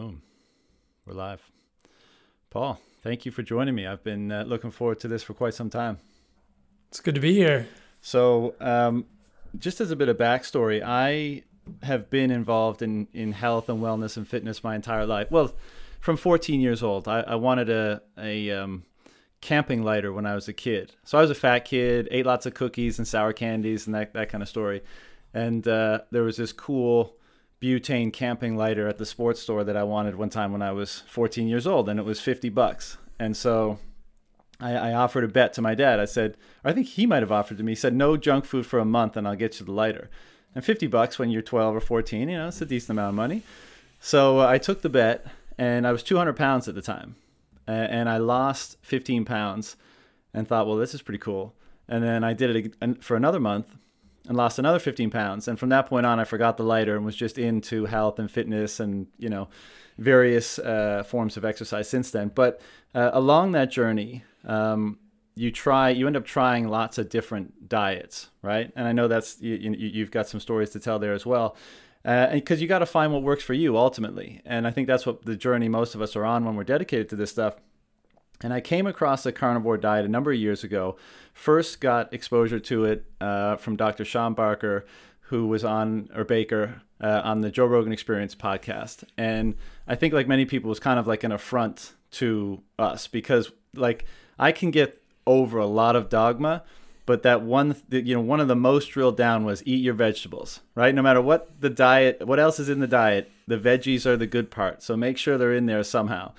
Boom. We're live. Paul, thank you for joining me. I've been uh, looking forward to this for quite some time. It's good to be here. So, um, just as a bit of backstory, I have been involved in, in health and wellness and fitness my entire life. Well, from 14 years old, I, I wanted a, a um, camping lighter when I was a kid. So I was a fat kid, ate lots of cookies and sour candies and that, that kind of story. And uh, there was this cool butane camping lighter at the sports store that I wanted one time when I was 14 years old, and it was 50 bucks. And so I, I offered a bet to my dad. I said, I think he might have offered to me. He said, no junk food for a month, and I'll get you the lighter. And 50 bucks when you're 12 or 14, you know, it's a decent amount of money. So uh, I took the bet, and I was 200 pounds at the time, and I lost 15 pounds, and thought, well, this is pretty cool. And then I did it for another month, and lost another 15 pounds. And from that point on, I forgot the lighter and was just into health and fitness and, you know, various uh, forms of exercise since then. But uh, along that journey, um, you try, you end up trying lots of different diets, right? And I know that's, you, you've got some stories to tell there as well. Because uh, you got to find what works for you ultimately. And I think that's what the journey most of us are on when we're dedicated to this stuff and I came across the carnivore diet a number of years ago. First, got exposure to it uh, from Dr. Shawn Barker, who was on or Baker uh, on the Joe Rogan Experience podcast. And I think, like many people, was kind of like an affront to us because, like, I can get over a lot of dogma, but that one, you know, one of the most drilled down was eat your vegetables, right? No matter what the diet, what else is in the diet, the veggies are the good part. So make sure they're in there somehow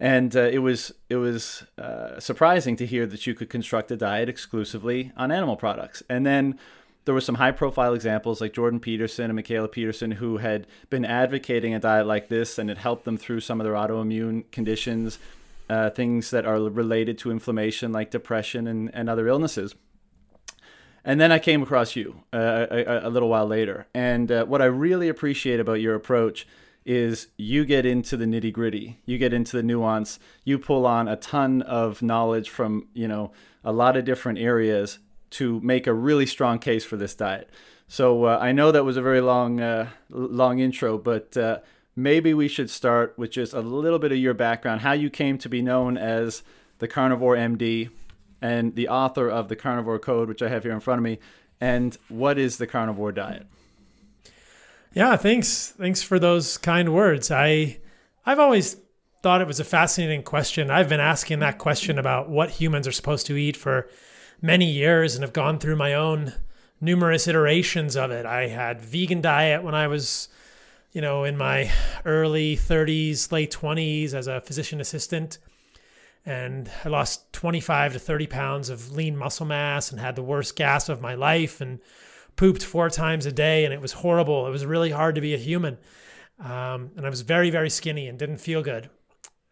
and uh, it was it was uh, surprising to hear that you could construct a diet exclusively on animal products. And then there were some high profile examples like Jordan Peterson and Mikhaila Peterson who had been advocating a diet like this, and it helped them through some of their autoimmune conditions, uh, things that are related to inflammation like depression and, and other illnesses. And then I came across you uh, a, a, little while later, and uh, what I really appreciate about your approach is you get into the nitty gritty, you get into the nuance, you pull on a ton of knowledge from, you know, a lot of different areas to make a really strong case for this diet. So uh, I know that was a very long, uh, long intro, but uh, maybe we should start with just a little bit of your background, how you came to be known as the Carnivore MD and the author of the Carnivore Code, which I have here in front of me, and what is the carnivore diet? Yeah, thanks. Thanks for those kind words. I I've always thought it was a fascinating question. I've been asking that question about what humans are supposed to eat for many years and have gone through my own numerous iterations of it. I had vegan diet when I was, you know, in my early 30s, late 20s as a physician assistant. And I lost 25 to 30 pounds of lean muscle mass and had the worst gas of my life and pooped four times a day and it was horrible. It was really hard to be a human. Um, and I was very, very skinny and didn't feel good.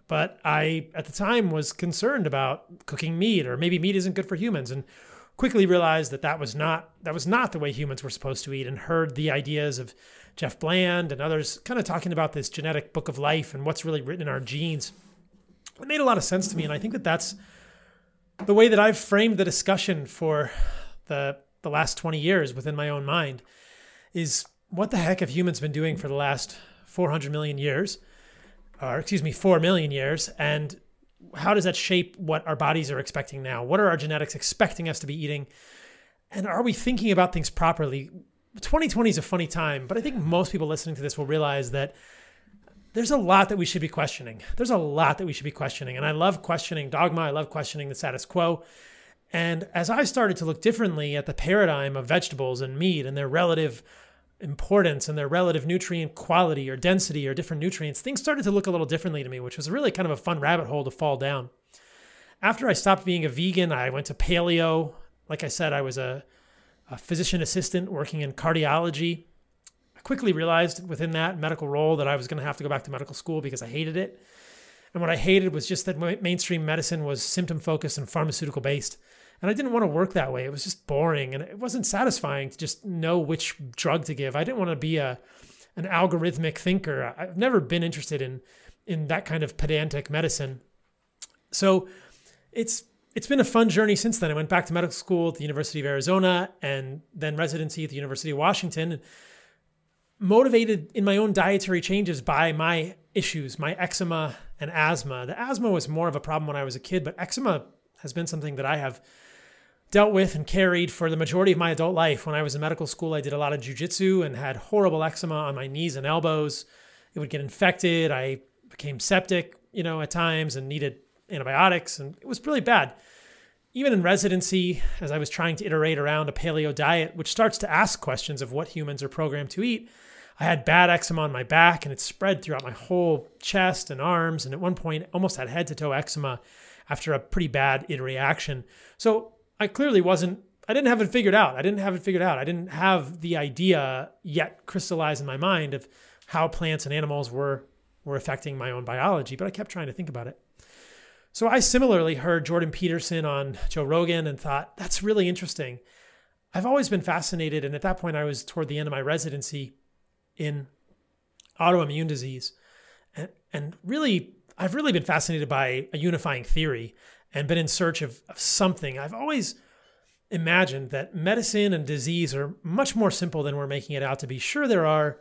But I, at the time, was concerned about cooking meat or maybe meat isn't good for humans and quickly realized that that was not that was not the way humans were supposed to eat and heard the ideas of Jeff Bland and others kind of talking about this genetic book of life and what's really written in our genes. It made a lot of sense to me and I think that that's the way that I've framed the discussion for the the last 20 years within my own mind is what the heck have humans been doing for the last 400 million years? Or excuse me 4 million years? And how does that shape what our bodies are expecting now? What are our genetics expecting us to be eating? And are we thinking about things properly? 2020 is a funny time but i think most people listening to this will realize that there's a lot that we should be questioning. There's a lot that we should be questioning. And i love questioning dogma. I love questioning the status quo and as I started to look differently at the paradigm of vegetables and meat and their relative importance and their relative nutrient quality or density or different nutrients, things started to look a little differently to me, which was really kind of a fun rabbit hole to fall down. After I stopped being a vegan, I went to paleo. Like I said, I was a, a physician assistant working in cardiology. I quickly realized within that medical role that I was going to have to go back to medical school because I hated it. And what I hated was just that mainstream medicine was symptom focused and pharmaceutical based. And I didn't want to work that way. It was just boring and it wasn't satisfying to just know which drug to give. I didn't want to be a an algorithmic thinker. I've never been interested in in that kind of pedantic medicine. So it's it's been a fun journey since then. I went back to medical school at the University of Arizona and then residency at the University of Washington. Motivated in my own dietary changes by my issues, my eczema and asthma. The asthma was more of a problem when I was a kid, but eczema has been something that I have dealt with and carried for the majority of my adult life. When I was in medical school, I did a lot of jujitsu and had horrible eczema on my knees and elbows. It would get infected. I became septic, you know, at times and needed antibiotics, and it was really bad. Even in residency, as I was trying to iterate around a paleo diet, which starts to ask questions of what humans are programmed to eat, I had bad eczema on my back and it spread throughout my whole chest and arms. And at one point, almost had head to toe eczema after a pretty bad reaction. So I clearly wasn't, I didn't have it figured out. I didn't have it figured out. I didn't have the idea yet crystallized in my mind of how plants and animals were, were affecting my own biology, but I kept trying to think about it. So I similarly heard Jordan Peterson on Joe Rogan and thought, that's really interesting. I've always been fascinated. And at that point, I was toward the end of my residency in autoimmune disease. And, and really, I've really been fascinated by a unifying theory and been in search of, of something. I've always imagined that medicine and disease are much more simple than we're making it out to be. Sure, there are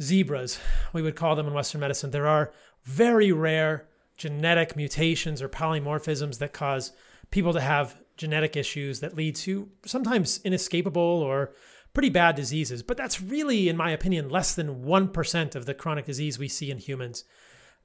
zebras, we would call them in Western medicine. There are very rare genetic mutations or polymorphisms that cause people to have genetic issues that lead to sometimes inescapable or pretty bad diseases. But that's really, in my opinion, less than 1% of the chronic disease we see in humans.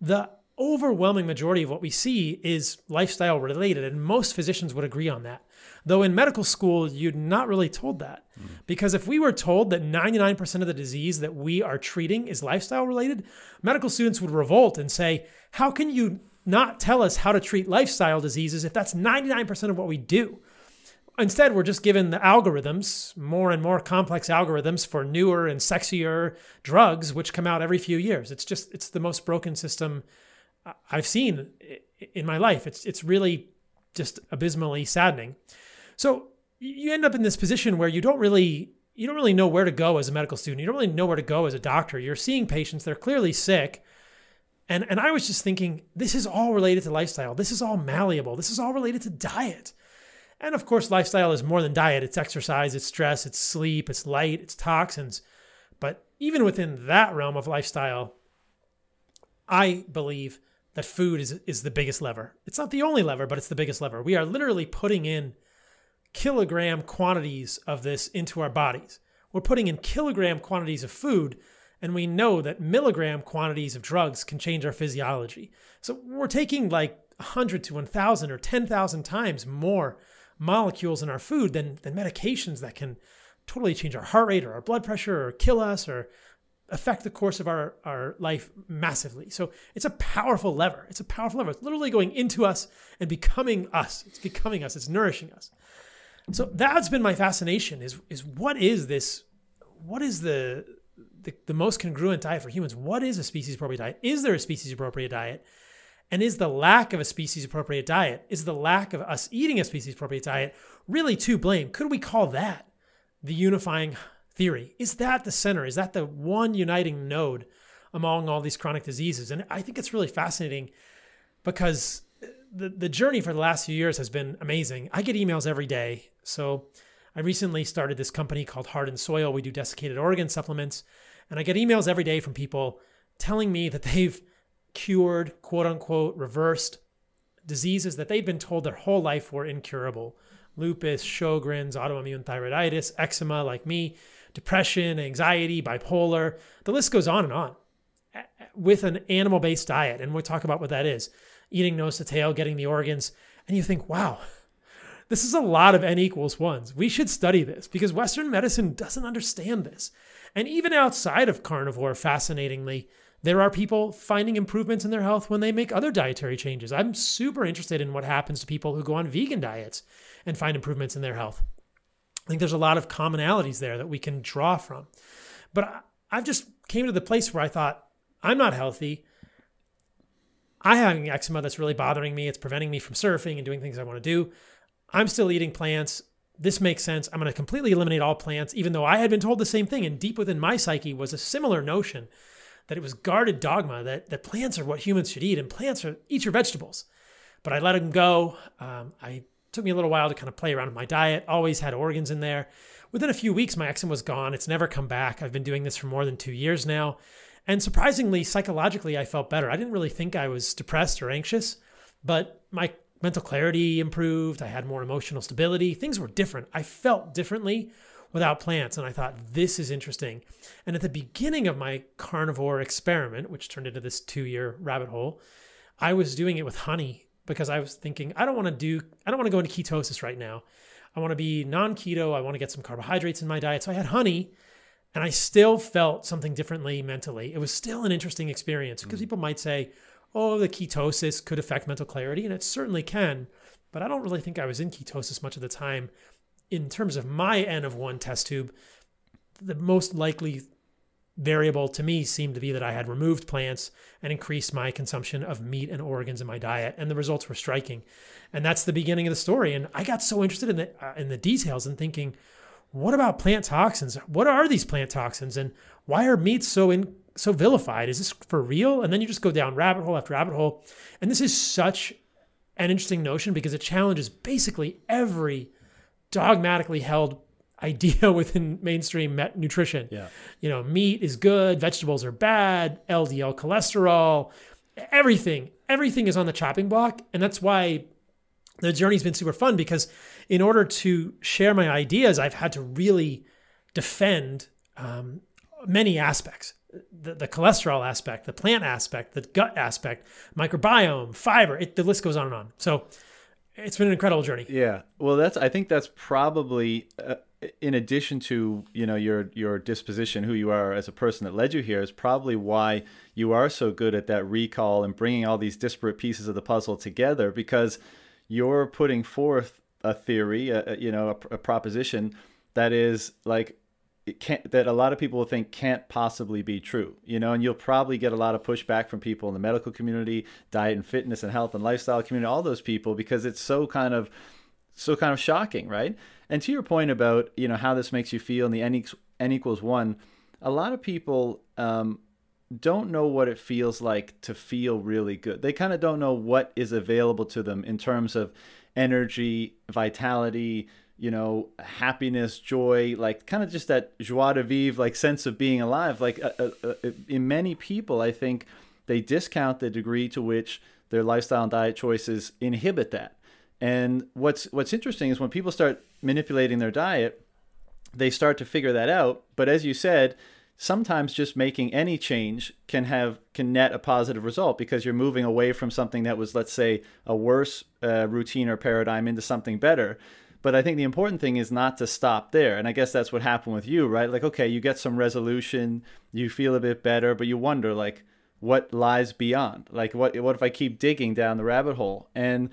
The overwhelming majority of what we see is lifestyle related, and most physicians would agree on that. Though in medical school, you're not really told that. Mm. Because if we were told that 99% of the disease that we are treating is lifestyle related, medical students would revolt and say, How can you not tell us how to treat lifestyle diseases if that's 99% of what we do? Instead, we're just given the algorithms, more and more complex algorithms for newer and sexier drugs, which come out every few years. It's just, it's the most broken system I've seen in my life. It's, it's really just abysmally saddening. So you end up in this position where you don't really, you don't really know where to go as a medical student. You don't really know where to go as a doctor. You're seeing patients, they're clearly sick. And, and I was just thinking, this is all related to lifestyle. This is all malleable. This is all related to diet. And of course, lifestyle is more than diet it's exercise, it's stress, it's sleep, it's light, it's toxins. But even within that realm of lifestyle, I believe that food is, is the biggest lever. It's not the only lever, but it's the biggest lever. We are literally putting in kilogram quantities of this into our bodies. We're putting in kilogram quantities of food, and we know that milligram quantities of drugs can change our physiology. So we're taking like 100 to 1,000 or 10,000 times more molecules in our food than, than medications that can totally change our heart rate or our blood pressure or kill us or affect the course of our, our life massively. So it's a powerful lever. It's a powerful lever. It's literally going into us and becoming us. It's becoming us. It's nourishing us. So that's been my fascination is, is what is this? What is the, the, the most congruent diet for humans? What is a species appropriate diet? Is there a species appropriate diet? And is the lack of a species appropriate diet, is the lack of us eating a species appropriate diet really to blame? Could we call that the unifying theory? Is that the center? Is that the one uniting node among all these chronic diseases? And I think it's really fascinating because the, the journey for the last few years has been amazing. I get emails every day. So I recently started this company called Heart and Soil. We do desiccated organ supplements. And I get emails every day from people telling me that they've cured, quote unquote, reversed diseases that they've been told their whole life were incurable lupus, Sjogren's, autoimmune thyroiditis, eczema, like me, depression, anxiety, bipolar. The list goes on and on with an animal based diet. And we'll talk about what that is eating nose to tail, getting the organs. And you think, wow, this is a lot of N equals ones. We should study this because Western medicine doesn't understand this. And even outside of carnivore, fascinatingly, there are people finding improvements in their health when they make other dietary changes. I'm super interested in what happens to people who go on vegan diets and find improvements in their health. I think there's a lot of commonalities there that we can draw from. But I've just came to the place where I thought, I'm not healthy. I have eczema that's really bothering me. It's preventing me from surfing and doing things I want to do. I'm still eating plants. This makes sense. I'm going to completely eliminate all plants, even though I had been told the same thing. And deep within my psyche was a similar notion that it was guarded dogma that, that plants are what humans should eat and plants are eat your vegetables. But I let them go. Um, I took me a little while to kind of play around with my diet. Always had organs in there. Within a few weeks, my eczema was gone. It's never come back. I've been doing this for more than two years now, And surprisingly, psychologically, I felt better. I didn't really think I was depressed or anxious, but my mental clarity improved. I had more emotional stability. Things were different. I felt differently without plants. And I thought, this is interesting. And at the beginning of my carnivore experiment, which turned into this two year rabbit hole, I was doing it with honey because I was thinking, I don't want to do, I don't want to go into ketosis right now. I want to be non keto. I want to get some carbohydrates in my diet. So I had honey and I still felt something differently mentally. It was still an interesting experience because mm. people might say, oh, the ketosis could affect mental clarity, and it certainly can. But I don't really think I was in ketosis much of the time in terms of my N of one test tube, the most likely variable to me seemed to be that I had removed plants and increased my consumption of meat and organs in my diet, and the results were striking. And that's the beginning of the story. And I got so interested in the uh, in the details and thinking, what about plant toxins? What are these plant toxins, and why are meats so in so vilified? Is this for real? And then you just go down rabbit hole after rabbit hole, and this is such an interesting notion because it challenges basically every dogmatically held idea within mainstream nutrition. Yeah. You know, meat is good, vegetables are bad, LDL cholesterol, everything, everything is on the chopping block. And that's why the journey's been super fun because in order to share my ideas, I've had to really defend um, many aspects. The, the, cholesterol aspect, the plant aspect, the gut aspect, microbiome, fiber, it, the list goes on and on. So it's been an incredible journey. Yeah. Well, that's I think that's probably uh, in addition to you know your your disposition, who you are as a person that led you here, is probably why you are so good at that recall and bringing all these disparate pieces of the puzzle together because you're putting forth a theory, a, you know, a, a proposition that is like it can't that a lot of people think can't possibly be true you know and you'll probably get a lot of pushback from people in the medical community diet and fitness and health and lifestyle community all those people because it's so kind of so kind of shocking right and to your point about you know how this makes you feel and the n, n equals one a lot of people um, don't know what it feels like to feel really good they kind of don't know what is available to them in terms of energy vitality you know, happiness, joy, like kind of just that joie de vivre, like sense of being alive. Like uh, uh, uh, in many people, I think they discount the degree to which their lifestyle and diet choices inhibit that. And what's what's interesting is when people start manipulating their diet, they start to figure that out. But as you said, sometimes just making any change can have can net a positive result because you're moving away from something that was, let's say, a worse uh, routine or paradigm into something better. But I think the important thing is not to stop there. And I guess that's what happened with you, right? Like, okay, you get some resolution, you feel a bit better, but you wonder, like, what lies beyond? Like, what what if I keep digging down the rabbit hole? And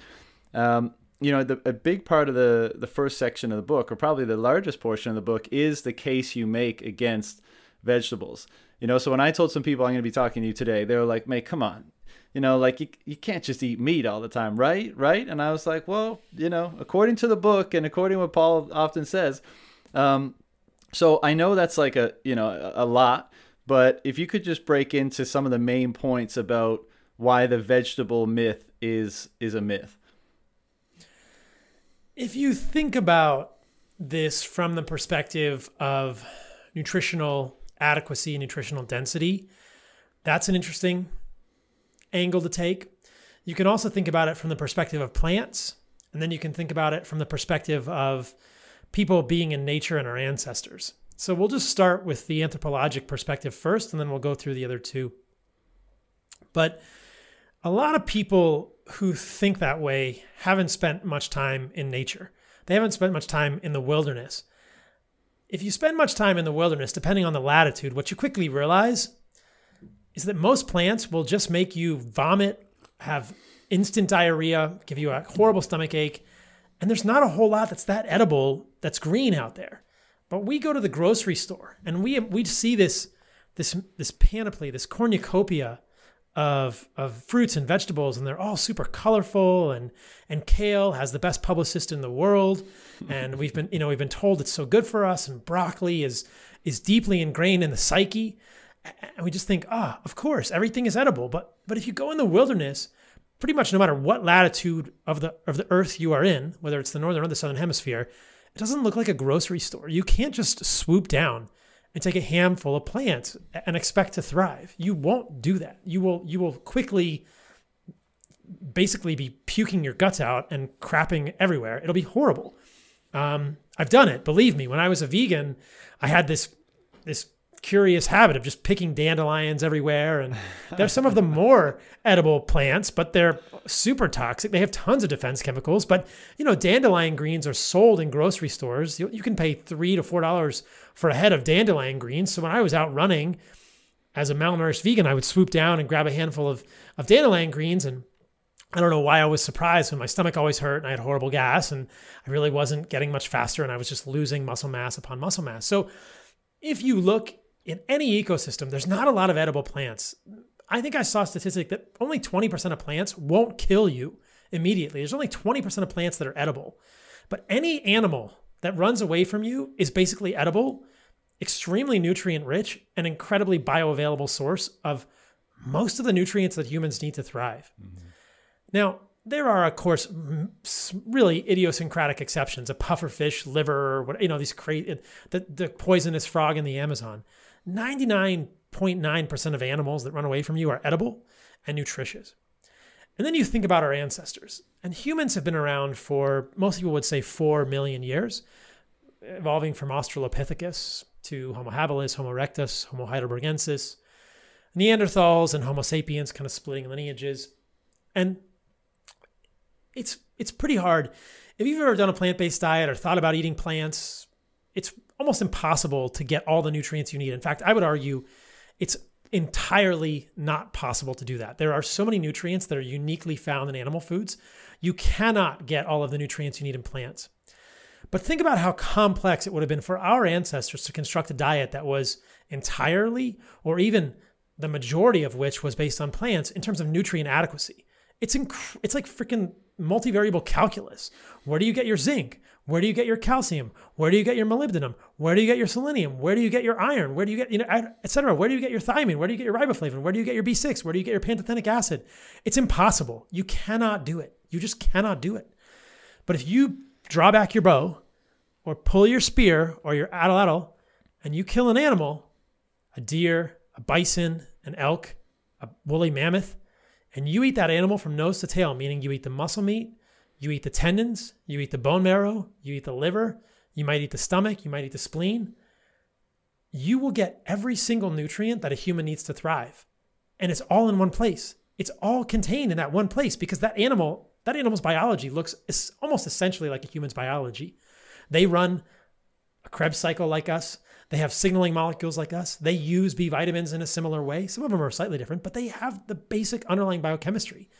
um, you know, the, a big part of the the first section of the book, or probably the largest portion of the book, is the case you make against vegetables. You know, so when I told some people I'm going to be talking to you today, they were like, "Mate, come on, you know, like you, you can't just eat meat all the time, right? Right? And I was like, well, you know, according to the book and according to what Paul often says, um, so I know that's like a you know a, a lot, but if you could just break into some of the main points about why the vegetable myth is is a myth. If you think about this from the perspective of nutritional adequacy, and nutritional density, that's an interesting angle to take. You can also think about it from the perspective of plants, and then you can think about it from the perspective of people being in nature and our ancestors. So we'll just start with the anthropologic perspective first, and then we'll go through the other two. But a lot of people who think that way haven't spent much time in nature. They haven't spent much time in the wilderness. If you spend much time in the wilderness, depending on the latitude, what you quickly realize is that most plants will just make you vomit, have instant diarrhea, give you a horrible stomach ache, and there's not a whole lot that's that edible that's green out there. But we go to the grocery store and we we see this this this panoply, this cornucopia of of fruits and vegetables, and they're all super colorful. And and kale has the best publicist in the world, and we've been you know we've been told it's so good for us. And broccoli is is deeply ingrained in the psyche and we just think, ah, oh, of course, everything is edible. But but if you go in the wilderness, pretty much no matter what latitude of the of the earth you are in, whether it's the northern or the southern hemisphere, it doesn't look like a grocery store. You can't just swoop down and take a handful of plants and expect to thrive. You won't do that. You will you will quickly basically be puking your guts out and crapping everywhere. It'll be horrible. Um, I've done it. Believe me. When I was a vegan, I had this this curious habit of just picking dandelions everywhere. And there's some of the more edible plants, but they're super toxic. They have tons of defense chemicals. But you know, dandelion greens are sold in grocery stores. You, you can pay three to four dollars for a head of dandelion greens. So when I was out running as a malnourished vegan, I would swoop down and grab a handful of, of dandelion greens and I don't know why I was surprised when my stomach always hurt and I had horrible gas and I really wasn't getting much faster and I was just losing muscle mass upon muscle mass. So if you look in any ecosystem, there's not a lot of edible plants. I think I saw a statistic that only 20% of plants won't kill you immediately. There's only 20% of plants that are edible. But any animal that runs away from you is basically edible, extremely nutrient rich, and incredibly bioavailable source of most of the nutrients that humans need to thrive. Mm-hmm. Now, there are, of course, really idiosyncratic exceptions. A pufferfish liver, what you know, these crazy, the, the poisonous frog in the Amazon. 99.9% of animals that run away from you are edible and nutritious. And then you think about our ancestors. And humans have been around for, most people would say, 4 million years, evolving from Australopithecus to Homo habilis, Homo erectus, Homo heidelbergensis, Neanderthals, and Homo sapiens, kind of splitting lineages. And it's it's pretty hard. If you've ever done a plant-based diet or thought about eating plants, it's almost impossible to get all the nutrients you need. In fact, I would argue it's entirely not possible to do that. There are so many nutrients that are uniquely found in animal foods. You cannot get all of the nutrients you need in plants. But think about how complex it would have been for our ancestors to construct a diet that was entirely or even the majority of which was based on plants in terms of nutrient adequacy. It's inc- it's like freaking multivariable calculus. Where do you get your zinc? Where do you get your calcium? Where do you get your molybdenum? Where do you get your selenium? Where do you get your iron? Where do you get, you know, et cetera? Where do you get your thiamine? Where do you get your riboflavin? Where do you get your B6? Where do you get your pantothenic acid? It's impossible. You cannot do it. You just cannot do it. But if you draw back your bow or pull your spear or your atlatl and you kill an animal, a deer, a bison, an elk, a woolly mammoth, and you eat that animal from nose to tail, meaning you eat the muscle meat, you eat the tendons, you eat the bone marrow, you eat the liver, you might eat the stomach, you might eat the spleen. You will get every single nutrient that a human needs to thrive. And it's all in one place. It's all contained in that one place because that animal, that animal's biology looks almost essentially like a human's biology. They run a Krebs cycle like us. They have signaling molecules like us. They use B vitamins in a similar way. Some of them are slightly different, but they have the basic underlying biochemistry.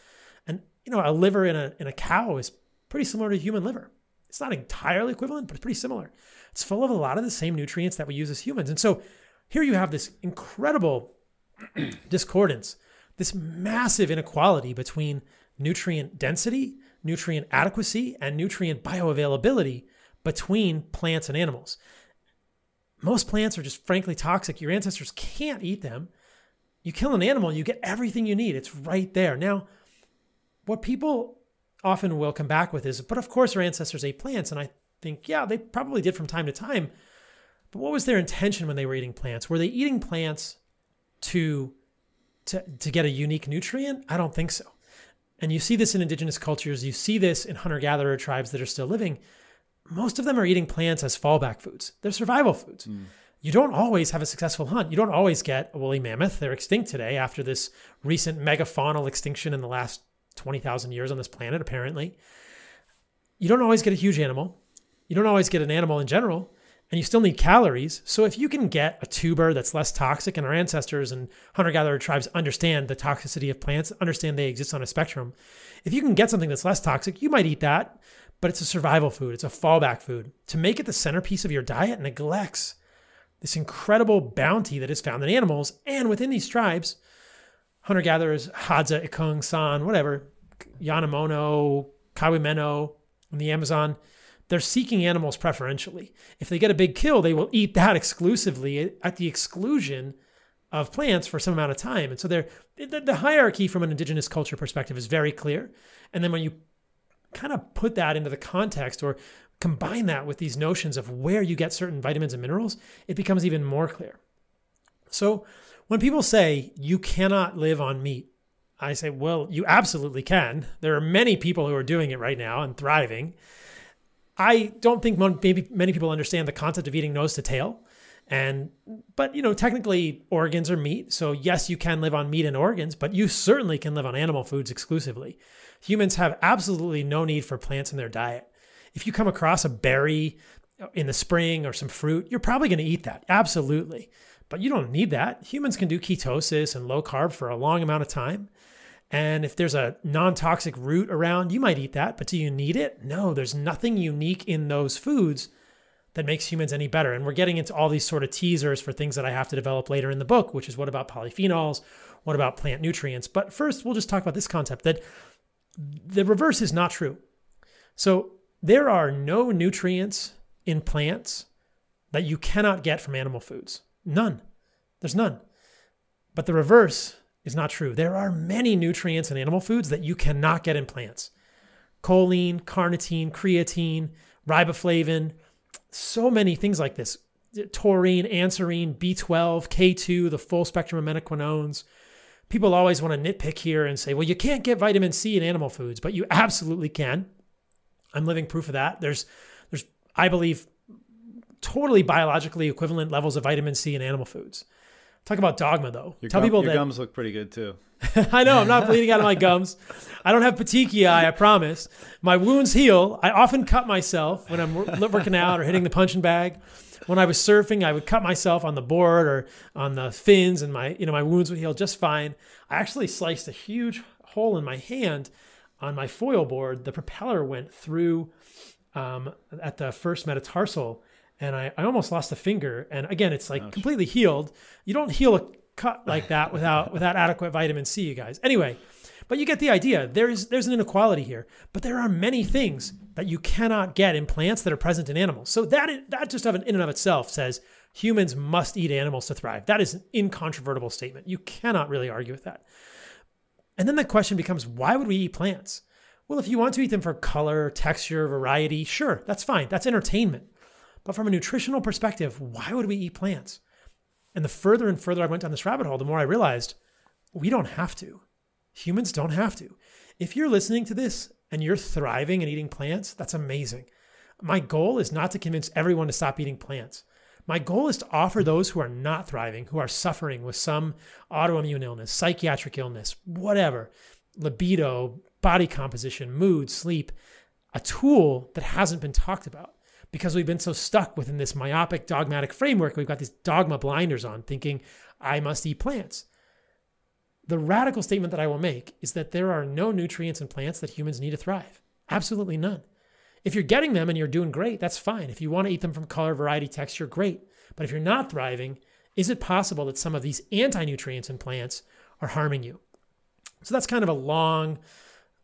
You know, a liver in a in a cow is pretty similar to human liver. It's not entirely equivalent, but it's pretty similar. It's full of a lot of the same nutrients that we use as humans. And so here you have this incredible discordance, this massive inequality between nutrient density, nutrient adequacy, and nutrient bioavailability between plants and animals. Most plants are just frankly toxic. Your ancestors can't eat them. You kill an animal, you get everything you need. It's right there. Now, what people often will come back with is, but of course our ancestors ate plants. And I think, yeah, they probably did from time to time. But what was their intention when they were eating plants? Were they eating plants to, to, to get a unique nutrient? I don't think so. And you see this in indigenous cultures, you see this in hunter gatherer tribes that are still living. Most of them are eating plants as fallback foods, they're survival foods. Mm. You don't always have a successful hunt. You don't always get a woolly mammoth. They're extinct today after this recent megafaunal extinction in the last 20,000 years on this planet, apparently. You don't always get a huge animal. You don't always get an animal in general, and you still need calories. So if you can get a tuber that's less toxic, and our ancestors and hunter gatherer tribes understand the toxicity of plants, understand they exist on a spectrum. If you can get something that's less toxic, you might eat that, but it's a survival food, it's a fallback food. To make it the centerpiece of your diet neglects this incredible bounty that is found in animals and within these tribes hunter gatherers, Hadza, Ikung, San, whatever, Yanomamo, Kawimeno in the Amazon, they're seeking animals preferentially. If they get a big kill, they will eat that exclusively at the exclusion of plants for some amount of time. And so they're, the, the hierarchy from an indigenous culture perspective is very clear. And then when you kind of put that into the context or combine that with these notions of where you get certain vitamins and minerals, it becomes even more clear. So when people say you cannot live on meat, I say, well, you absolutely can. There are many people who are doing it right now and thriving. I don't think maybe many people understand the concept of eating nose to tail. And but you know, technically organs are meat. So yes, you can live on meat and organs, but you certainly can live on animal foods exclusively. Humans have absolutely no need for plants in their diet. If you come across a berry in the spring or some fruit, you're probably going to eat that. Absolutely. But you don't need that. Humans can do ketosis and low carb for a long amount of time. And if there's a non toxic root around, you might eat that, but do you need it? No, there's nothing unique in those foods that makes humans any better. And we're getting into all these sort of teasers for things that I have to develop later in the book, which is what about polyphenols? What about plant nutrients? But first, we'll just talk about this concept that the reverse is not true. So there are no nutrients in plants that you cannot get from animal foods. None. There's none. But the reverse is not true. There are many nutrients in animal foods that you cannot get in plants choline, carnitine, creatine, riboflavin, so many things like this taurine, anserine, B12, K2, the full spectrum of menaquinones. People always want to nitpick here and say, well, you can't get vitamin C in animal foods, but you absolutely can. I'm living proof of that. There's, there's, I believe, totally biologically equivalent levels of vitamin C in animal foods. Talk about dogma, though. Your Tell gum, people your that gums look pretty good too. I know I'm not bleeding out of my gums. I don't have petechiae. I promise. My wounds heal. I often cut myself when I'm working out or hitting the punching bag. When I was surfing, I would cut myself on the board or on the fins, and my you know my wounds would heal just fine. I actually sliced a huge hole in my hand on my foil board. The propeller went through um, at the first metatarsal and I, I almost lost a finger. And again, it's like Ouch. completely healed. You don't heal a cut like that without without adequate vitamin C, you guys. Anyway, but you get the idea. There's there's an inequality here, but there are many things that you cannot get in plants that are present in animals. So that that just of in and of itself says humans must eat animals to thrive. That is an incontrovertible statement. You cannot really argue with that. And then the question becomes, why would we eat plants? Well, if you want to eat them for color, texture, variety, sure, that's fine. That's entertainment. But from a nutritional perspective, why would we eat plants? And the further and further I went down this rabbit hole, the more I realized we don't have to. Humans don't have to. If you're listening to this and you're thriving and eating plants, that's amazing. My goal is not to convince everyone to stop eating plants. My goal is to offer those who are not thriving, who are suffering with some autoimmune illness, psychiatric illness, whatever, libido, body composition, mood, sleep, a tool that hasn't been talked about because we've been so stuck within this myopic dogmatic framework. We've got these dogma blinders on, thinking, I must eat plants. The radical statement that I will make is that there are no nutrients in plants that humans need to thrive. Absolutely none. If you're getting them and you're doing great, that's fine. If you want to eat them from color, variety, texture, great. But if you're not thriving, is it possible that some of these anti nutrients in plants are harming you? So that's kind of a long,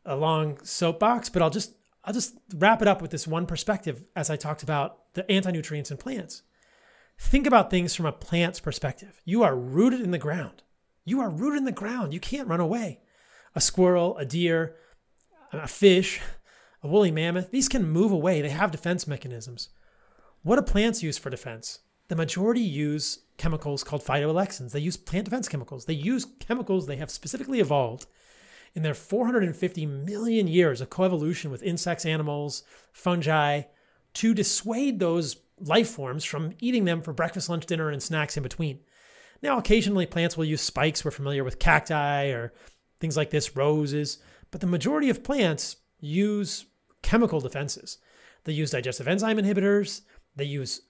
a long soapbox, but I'll just I'll just wrap it up with this one perspective as I talked about the anti nutrients in plants. Think about things from a plant's perspective. You are rooted in the ground. You are rooted in the ground. You can't run away. A squirrel, a deer, a fish, a woolly mammoth, these can move away. They have defense mechanisms. What do plants use for defense? The majority use chemicals called phytoalexins. They use plant defense chemicals. They use chemicals they have specifically evolved in their 450 million years of coevolution with insects, animals, fungi, to dissuade those life forms from eating them for breakfast, lunch, dinner, and snacks in between. Now, occasionally plants will use spikes. We're familiar with cacti or things like this, roses, but the majority of plants use chemical defenses. They use digestive enzyme inhibitors, they use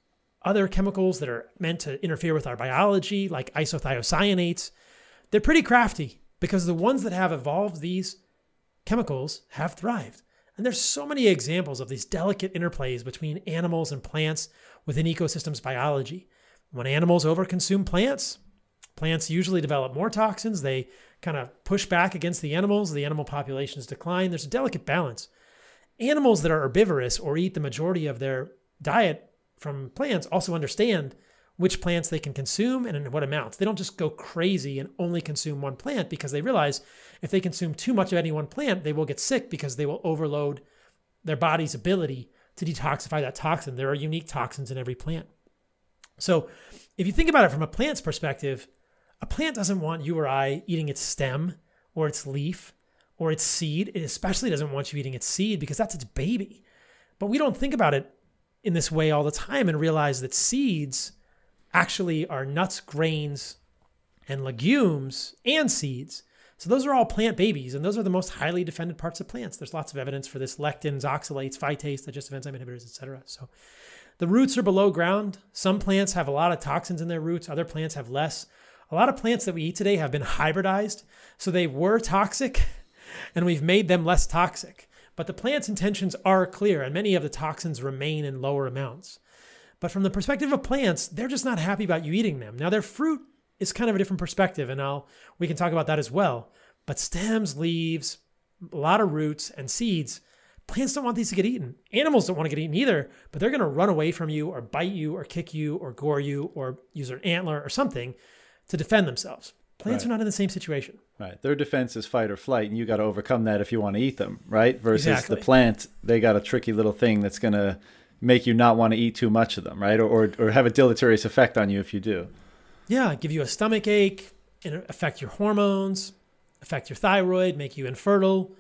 other chemicals that are meant to interfere with our biology, like isothiocyanates. They're pretty crafty because the ones that have evolved these chemicals have thrived. And there's so many examples of these delicate interplays between animals and plants within ecosystems biology. When animals overconsume plants, plants usually develop more toxins. They kind of push back against the animals. The animal populations decline. There's a delicate balance. Animals that are herbivorous or eat the majority of their diet from plants also understand which plants they can consume and in what amounts. They don't just go crazy and only consume one plant because they realize if they consume too much of any one plant, they will get sick because they will overload their body's ability to detoxify that toxin. There are unique toxins in every plant. So if you think about it from a plant's perspective, a plant doesn't want you or I eating its stem or its leaf or its seed. It especially doesn't want you eating its seed because that's its baby. But we don't think about it in this way all the time and realize that seeds actually are nuts, grains, and legumes and seeds. So those are all plant babies, and those are the most highly defended parts of plants. There's lots of evidence for this: lectins, oxalates, phytase, digestive enzyme inhibitors, etc. So the roots are below ground. Some plants have a lot of toxins in their roots. Other plants have less. A lot of plants that we eat today have been hybridized, so they were toxic, and we've made them less toxic. But the plant's intentions are clear, and many of the toxins remain in lower amounts. But from the perspective of plants, they're just not happy about you eating them. Now, their fruit is kind of a different perspective, and I'll we can talk about that as well. But stems, leaves, a lot of roots and seeds, plants don't want these to get eaten. Animals don't want to get eaten either, but they're going to run away from you or bite you or kick you or gore you or use their antler or something to defend themselves. Plants right. are not in the same situation. Right. Their defense is fight or flight, and you got to overcome that if you want to eat them, right? Versus exactly. the plant, they got a tricky little thing that's going to make you not want to eat too much of them, right? Or, or, or have a deleterious effect on you if you do. Yeah, give you a stomach ache, affect your hormones, affect your thyroid, make you infertile,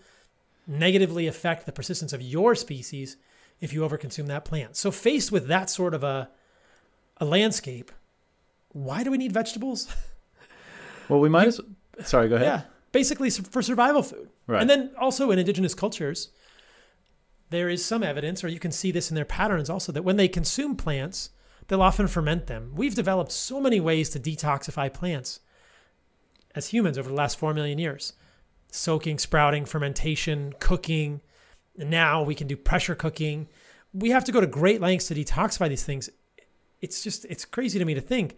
negatively affect the persistence of your species if you overconsume that plant. So faced with that sort of a a landscape, why do we need vegetables? Well, we might as sorry, go ahead. Yeah, basically for survival food. Right. And then also in indigenous cultures, there is some evidence, or you can see this in their patterns also, that when they consume plants, they'll often ferment them. We've developed so many ways to detoxify plants as humans over the last 4 million years soaking, sprouting, fermentation, cooking. And now we can do pressure cooking. We have to go to great lengths to detoxify these things. It's just, it's crazy to me to think.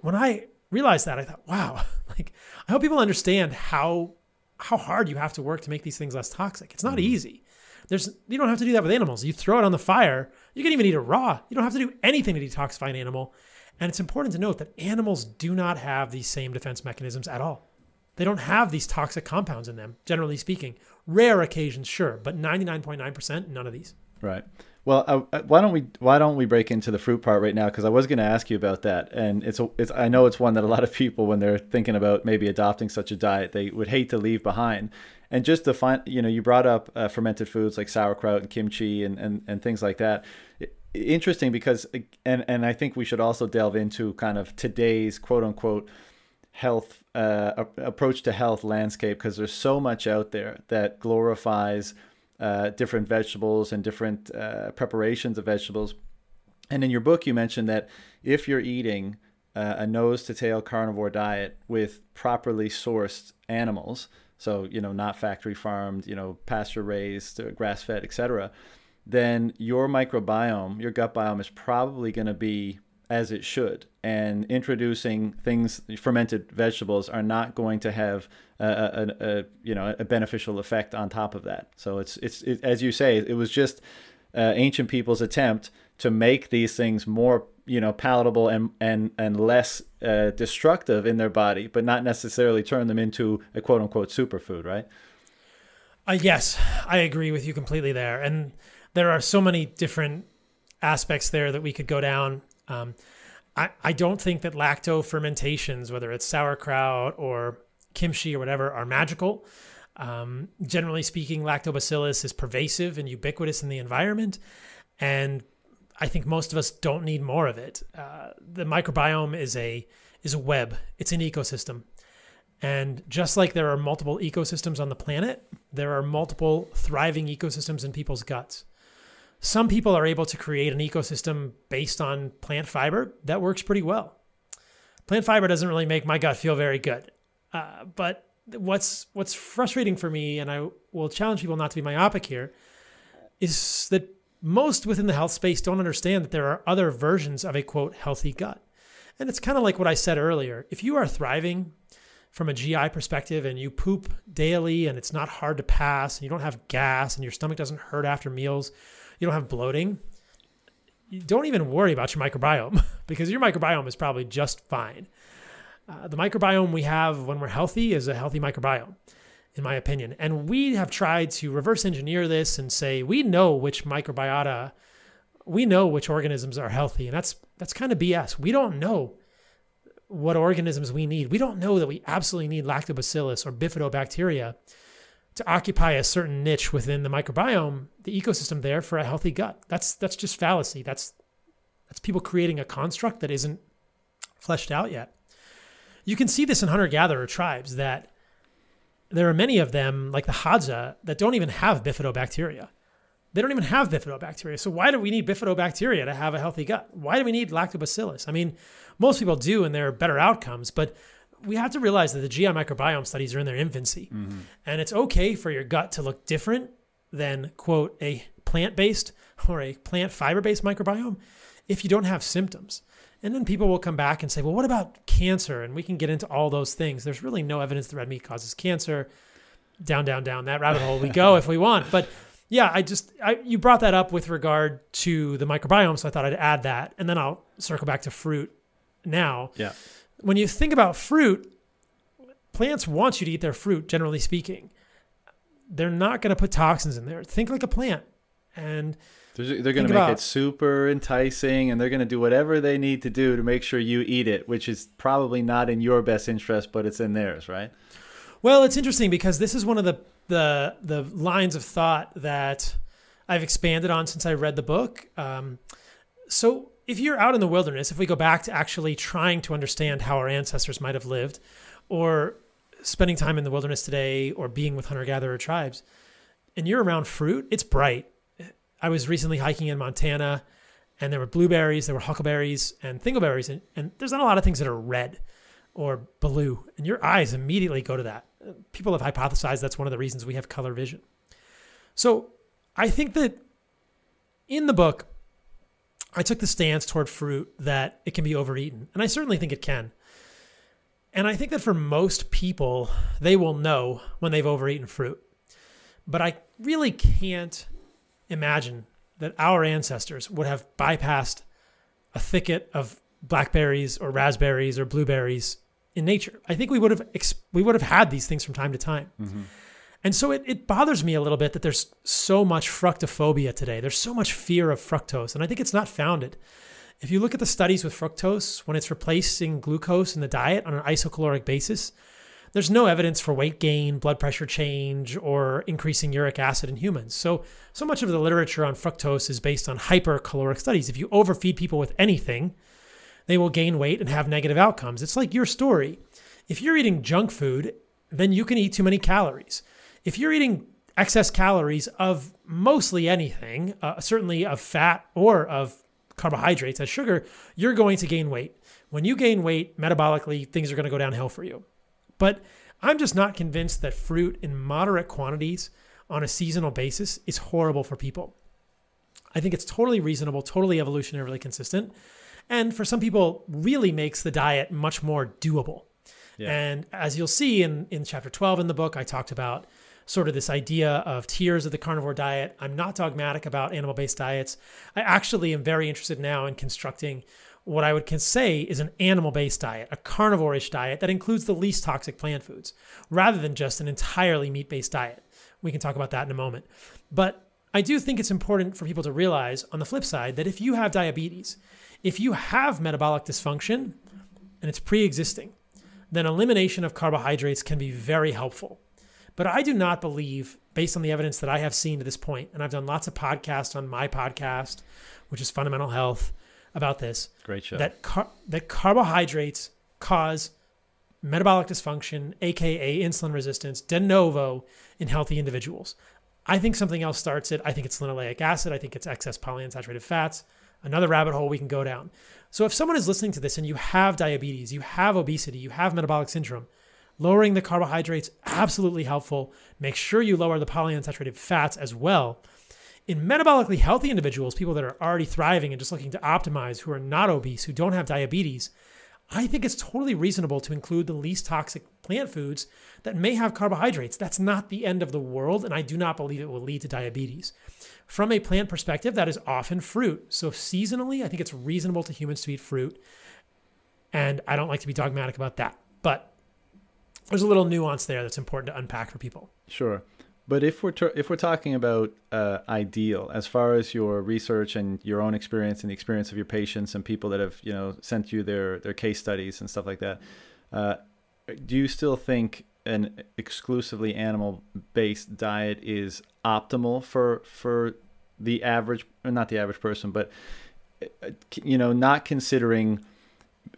When I realized that, I thought, wow, like, I hope people understand how how hard you have to work to make these things less toxic. It's not mm-hmm. easy. There's you don't have to do that with animals. You throw it on the fire. You can even eat it raw. You don't have to do anything to detoxify an animal. And it's important to note that animals do not have these same defense mechanisms at all. They don't have these toxic compounds in them, generally speaking. Rare occasions, sure, but 99.9% none of these. Right. Well, uh, uh, why don't we why don't we break into the fruit part right now? Because I was going to ask you about that, and it's it's I know it's one that a lot of people, when they're thinking about maybe adopting such a diet, they would hate to leave behind. And just to find, you know, you brought up uh, fermented foods like sauerkraut and kimchi and, and, and things like that. Interesting because, and, and I think we should also delve into kind of today's quote unquote health uh, approach to health landscape because there's so much out there that glorifies uh, different vegetables and different uh, preparations of vegetables. And in your book, you mentioned that if you're eating uh, a nose to tail carnivore diet with properly sourced animals, so you know not factory farmed you know pasture raised uh, grass fed etc then your microbiome your gut biome is probably going to be as it should and introducing things fermented vegetables are not going to have a, a, a you know a beneficial effect on top of that so it's it's it, as you say it was just uh, ancient people's attempt to make these things more you know palatable and and and less uh, destructive in their body, but not necessarily turn them into a quote unquote superfood, right? Uh, yes, I agree with you completely there, and there are so many different aspects there that we could go down. Um, I I don't think that lacto fermentations, whether it's sauerkraut or kimchi or whatever, are magical. Um, generally speaking, lactobacillus is pervasive and ubiquitous in the environment, and I think most of us don't need more of it. Uh, the microbiome is a is a web. It's an ecosystem. And just like there are multiple ecosystems on the planet, there are multiple thriving ecosystems in people's guts. Some people are able to create an ecosystem based on plant fiber that works pretty well. Plant fiber doesn't really make my gut feel very good. Uh, but what's what's frustrating for me, and I will challenge people not to be myopic here, is that most within the health space don't understand that there are other versions of a quote healthy gut. And it's kind of like what I said earlier. If you are thriving from a GI perspective and you poop daily and it's not hard to pass and you don't have gas and your stomach doesn't hurt after meals, you don't have bloating, don't even worry about your microbiome because your microbiome is probably just fine. Uh, the microbiome we have when we're healthy is a healthy microbiome. in my opinion. And we have tried to reverse engineer this and say we know which microbiota, we know which organisms are healthy, and that's that's kind of BS. We don't know what organisms we need. We don't know that we absolutely need lactobacillus or bifidobacteria to occupy a certain niche within the microbiome, the ecosystem there for a healthy gut. That's that's just fallacy. That's that's people creating a construct that isn't fleshed out yet. You can see this in hunter-gatherer tribes that there are many of them, like the Hadza, that don't even have bifidobacteria. They don't even have bifidobacteria. So why do we need bifidobacteria to have a healthy gut? Why do we need lactobacillus? I mean, most people do, and there are better outcomes, but we have to realize that the GI microbiome studies are in their infancy. Mm-hmm. And it's okay for your gut to look different than, quote, a plant based or a plant fiber based microbiome if you don't have symptoms. And then people will come back and say, well, what about cancer? And we can get into all those things. There's really no evidence that red meat causes cancer. Down, down, down that rabbit hole we go if we want. But yeah, I just I, you brought that up with regard to the microbiome, so I thought I'd add that, and then I'll circle back to fruit now. Yeah when you think about fruit, plants want you to eat their fruit, generally speaking. They're not going to put toxins in there. Think like a plant. And they're, they're going to make about, it super enticing and they're going to do whatever they need to do to make sure you eat it, which is probably not in your best interest, but it's in theirs, right? Well, it's interesting because this is one of the, the, the lines of thought that I've expanded on since I read the book. Um, so if you're out in the wilderness, if we go back to actually trying to understand how our ancestors might have lived, or spending time in the wilderness today, or being with hunter gatherer tribes, and you're around fruit, it's bright. I was recently hiking in Montana, and there were blueberries, there were huckleberries, and thimbleberries, and, and there's not a lot of things that are red or blue, and your eyes immediately go to that. People have hypothesized that's one of the reasons we have color vision. So I think that in the book, I took the stance toward fruit that it can be overeaten, and I certainly think it can. And I think that for most people, they will know when they've overeaten fruit. But I really can't imagine that our ancestors would have bypassed a thicket of blackberries or raspberries or blueberries in nature. I think we would have we would have had these things from time to time. Mm-hmm. And so it, it bothers me a little bit that there's so much fructophobia today. There's so much fear of fructose, and I think it's not founded. If you look at the studies with fructose, when it's replacing glucose in the diet on an isocaloric basis, there's no evidence for weight gain, blood pressure change, or increasing uric acid in humans. So, so much of the literature on fructose is based on hypercaloric studies. If you overfeed people with anything, they will gain weight and have negative outcomes. It's like your story. If you're eating junk food, then you can eat too many calories if you're eating excess calories of mostly anything, uh, certainly of fat or of carbohydrates as sugar, you're going to gain weight. When you gain weight metabolically, things are going to go downhill for you. But I'm just not convinced that fruit in moderate quantities on a seasonal basis is horrible for people. I think it's totally reasonable, totally evolutionarily consistent, and for some people, really makes the diet much more doable. Yeah. And as you'll see in, in chapter 12 in the book, I talked about sort of this idea of tiers of the carnivore diet. I'm not dogmatic about animal based diets. I actually am very interested now in constructing what I would can say is an animal based diet, a carnivore-ish diet that includes the least toxic plant foods, rather than just an entirely meat based diet. We can talk about that in a moment. But I do think it's important for people to realize on the flip side that if you have diabetes, if you have metabolic dysfunction and it's pre existing, then elimination of carbohydrates can be very helpful. But I do not believe, based on the evidence that I have seen to this point, and I've done lots of podcasts on my podcast, which is Fundamental Health, about this. Great show. That car- that carbohydrates cause metabolic dysfunction, aka insulin resistance, de novo in healthy individuals. I think something else starts it. I think it's linoleic acid. I think it's excess polyunsaturated fats. Another rabbit hole we can go down. So if someone is listening to this and you have diabetes, you have obesity, you have metabolic syndrome, Lowering the carbohydrates, absolutely helpful. Make sure you lower the polyunsaturated fats as well. In metabolically healthy individuals, people that are already thriving and just looking to optimize, who are not obese, who don't have diabetes, I think it's totally reasonable to include the least toxic plant foods that may have carbohydrates. That's not the end of the world, and I do not believe it will lead to diabetes. From a plant perspective, that is often fruit. So, seasonally, I think it's reasonable to humans to eat fruit. And I don't like to be dogmatic about that. But there's a little nuance there that's important to unpack for people. Sure. But if we're ter- if we're talking about uh, ideal, as far as your research and your own experience and the experience of your patients and people that have you know sent you their their case studies and stuff like that, uh, do you still think an exclusively animal based diet is optimal for for the average, not the average person, but uh, you know, not considering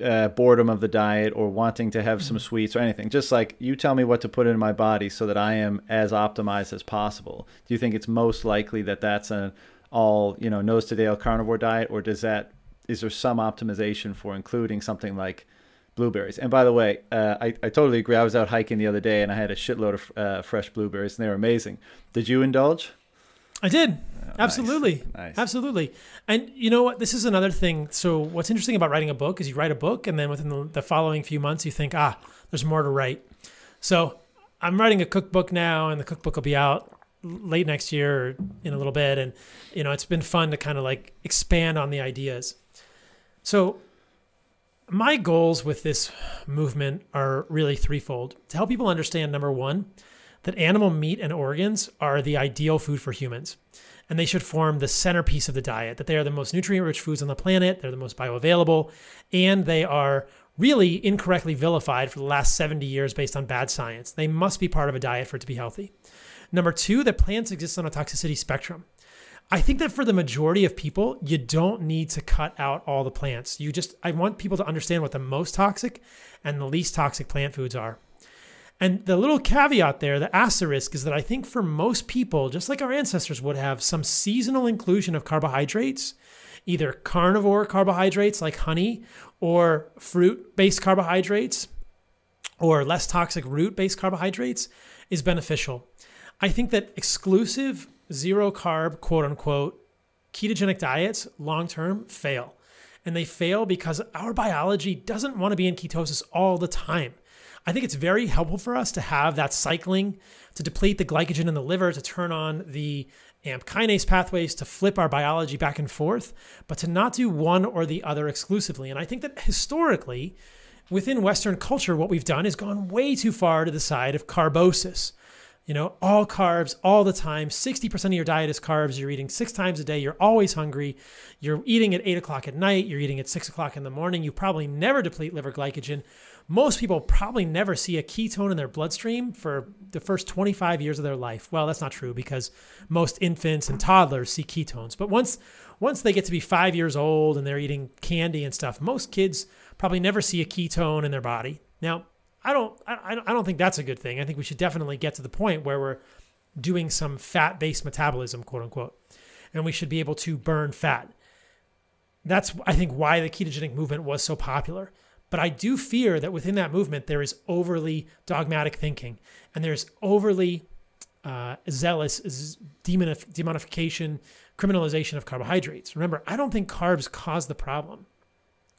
uh, boredom of the diet or wanting to have some mm-hmm. sweets or anything. Just like you tell me what to put in my body so that I am as optimized as possible. Do you think it's most likely that that's an all you know nose to tail carnivore diet, or does that is there some optimization for including something like blueberries? And by the way, uh, I I totally agree. I was out hiking the other day and I had a shitload of uh, fresh blueberries and they were amazing. Did you indulge? I did. Oh, Absolutely. Nice. Nice. Absolutely. And you know what? This is another thing. So, what's interesting about writing a book is you write a book, and then within the, the following few months, you think, ah, there's more to write. So, I'm writing a cookbook now, and the cookbook will be out late next year or in a little bit. And, you know, it's been fun to kind of like expand on the ideas. So, my goals with this movement are really threefold to help people understand number one, that animal meat and organs are the ideal food for humans. And they should form the centerpiece of the diet, that they are the most nutrient rich foods on the planet, they're the most bioavailable, and they are really incorrectly vilified for the last 70 years based on bad science. They must be part of a diet for it to be healthy. Number two, that plants exist on a toxicity spectrum. I think that for the majority of people, you don't need to cut out all the plants. You just, I want people to understand what the most toxic and the least toxic plant foods are. And the little caveat there, the asterisk, is that I think for most people, just like our ancestors would have, some seasonal inclusion of carbohydrates, either carnivore carbohydrates like honey or fruit based carbohydrates or less toxic root based carbohydrates is beneficial. I think that exclusive zero carb, quote unquote, ketogenic diets long term fail. And they fail because our biology doesn't want to be in ketosis all the time. I think it's very helpful for us to have that cycling to deplete the glycogen in the liver, to turn on the AMP kinase pathways, to flip our biology back and forth, but to not do one or the other exclusively. And I think that historically, within Western culture, what we've done is gone way too far to the side of carbosis. You know, all carbs all the time. 60% of your diet is carbs. You're eating six times a day. You're always hungry. You're eating at eight o'clock at night. You're eating at six o'clock in the morning. You probably never deplete liver glycogen most people probably never see a ketone in their bloodstream for the first 25 years of their life. Well, that's not true because most infants and toddlers see ketones. But once once they get to be 5 years old and they're eating candy and stuff, most kids probably never see a ketone in their body. Now, I don't I, I don't think that's a good thing. I think we should definitely get to the point where we're doing some fat-based metabolism, quote unquote. And we should be able to burn fat. That's I think why the ketogenic movement was so popular but I do fear that within that movement, there is overly dogmatic thinking and there's overly uh, zealous demonif- demonification, criminalization of carbohydrates. Remember, I don't think carbs cause the problem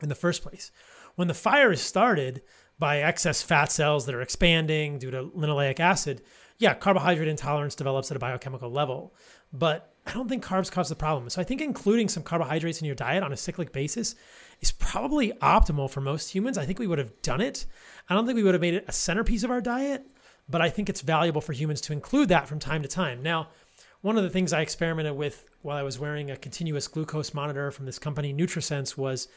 in the first place. When the fire is started by excess fat cells that are expanding due to linoleic acid, yeah, carbohydrate intolerance develops at a biochemical level. But I don't think carbs cause the problem. So I think including some carbohydrates in your diet on a cyclic basis is probably optimal for most humans. I think we would have done it. I don't think we would have made it a centerpiece of our diet, but I think it's valuable for humans to include that from time to time. Now, one of the things I experimented with while I was wearing a continuous glucose monitor from this company, NutriSense, was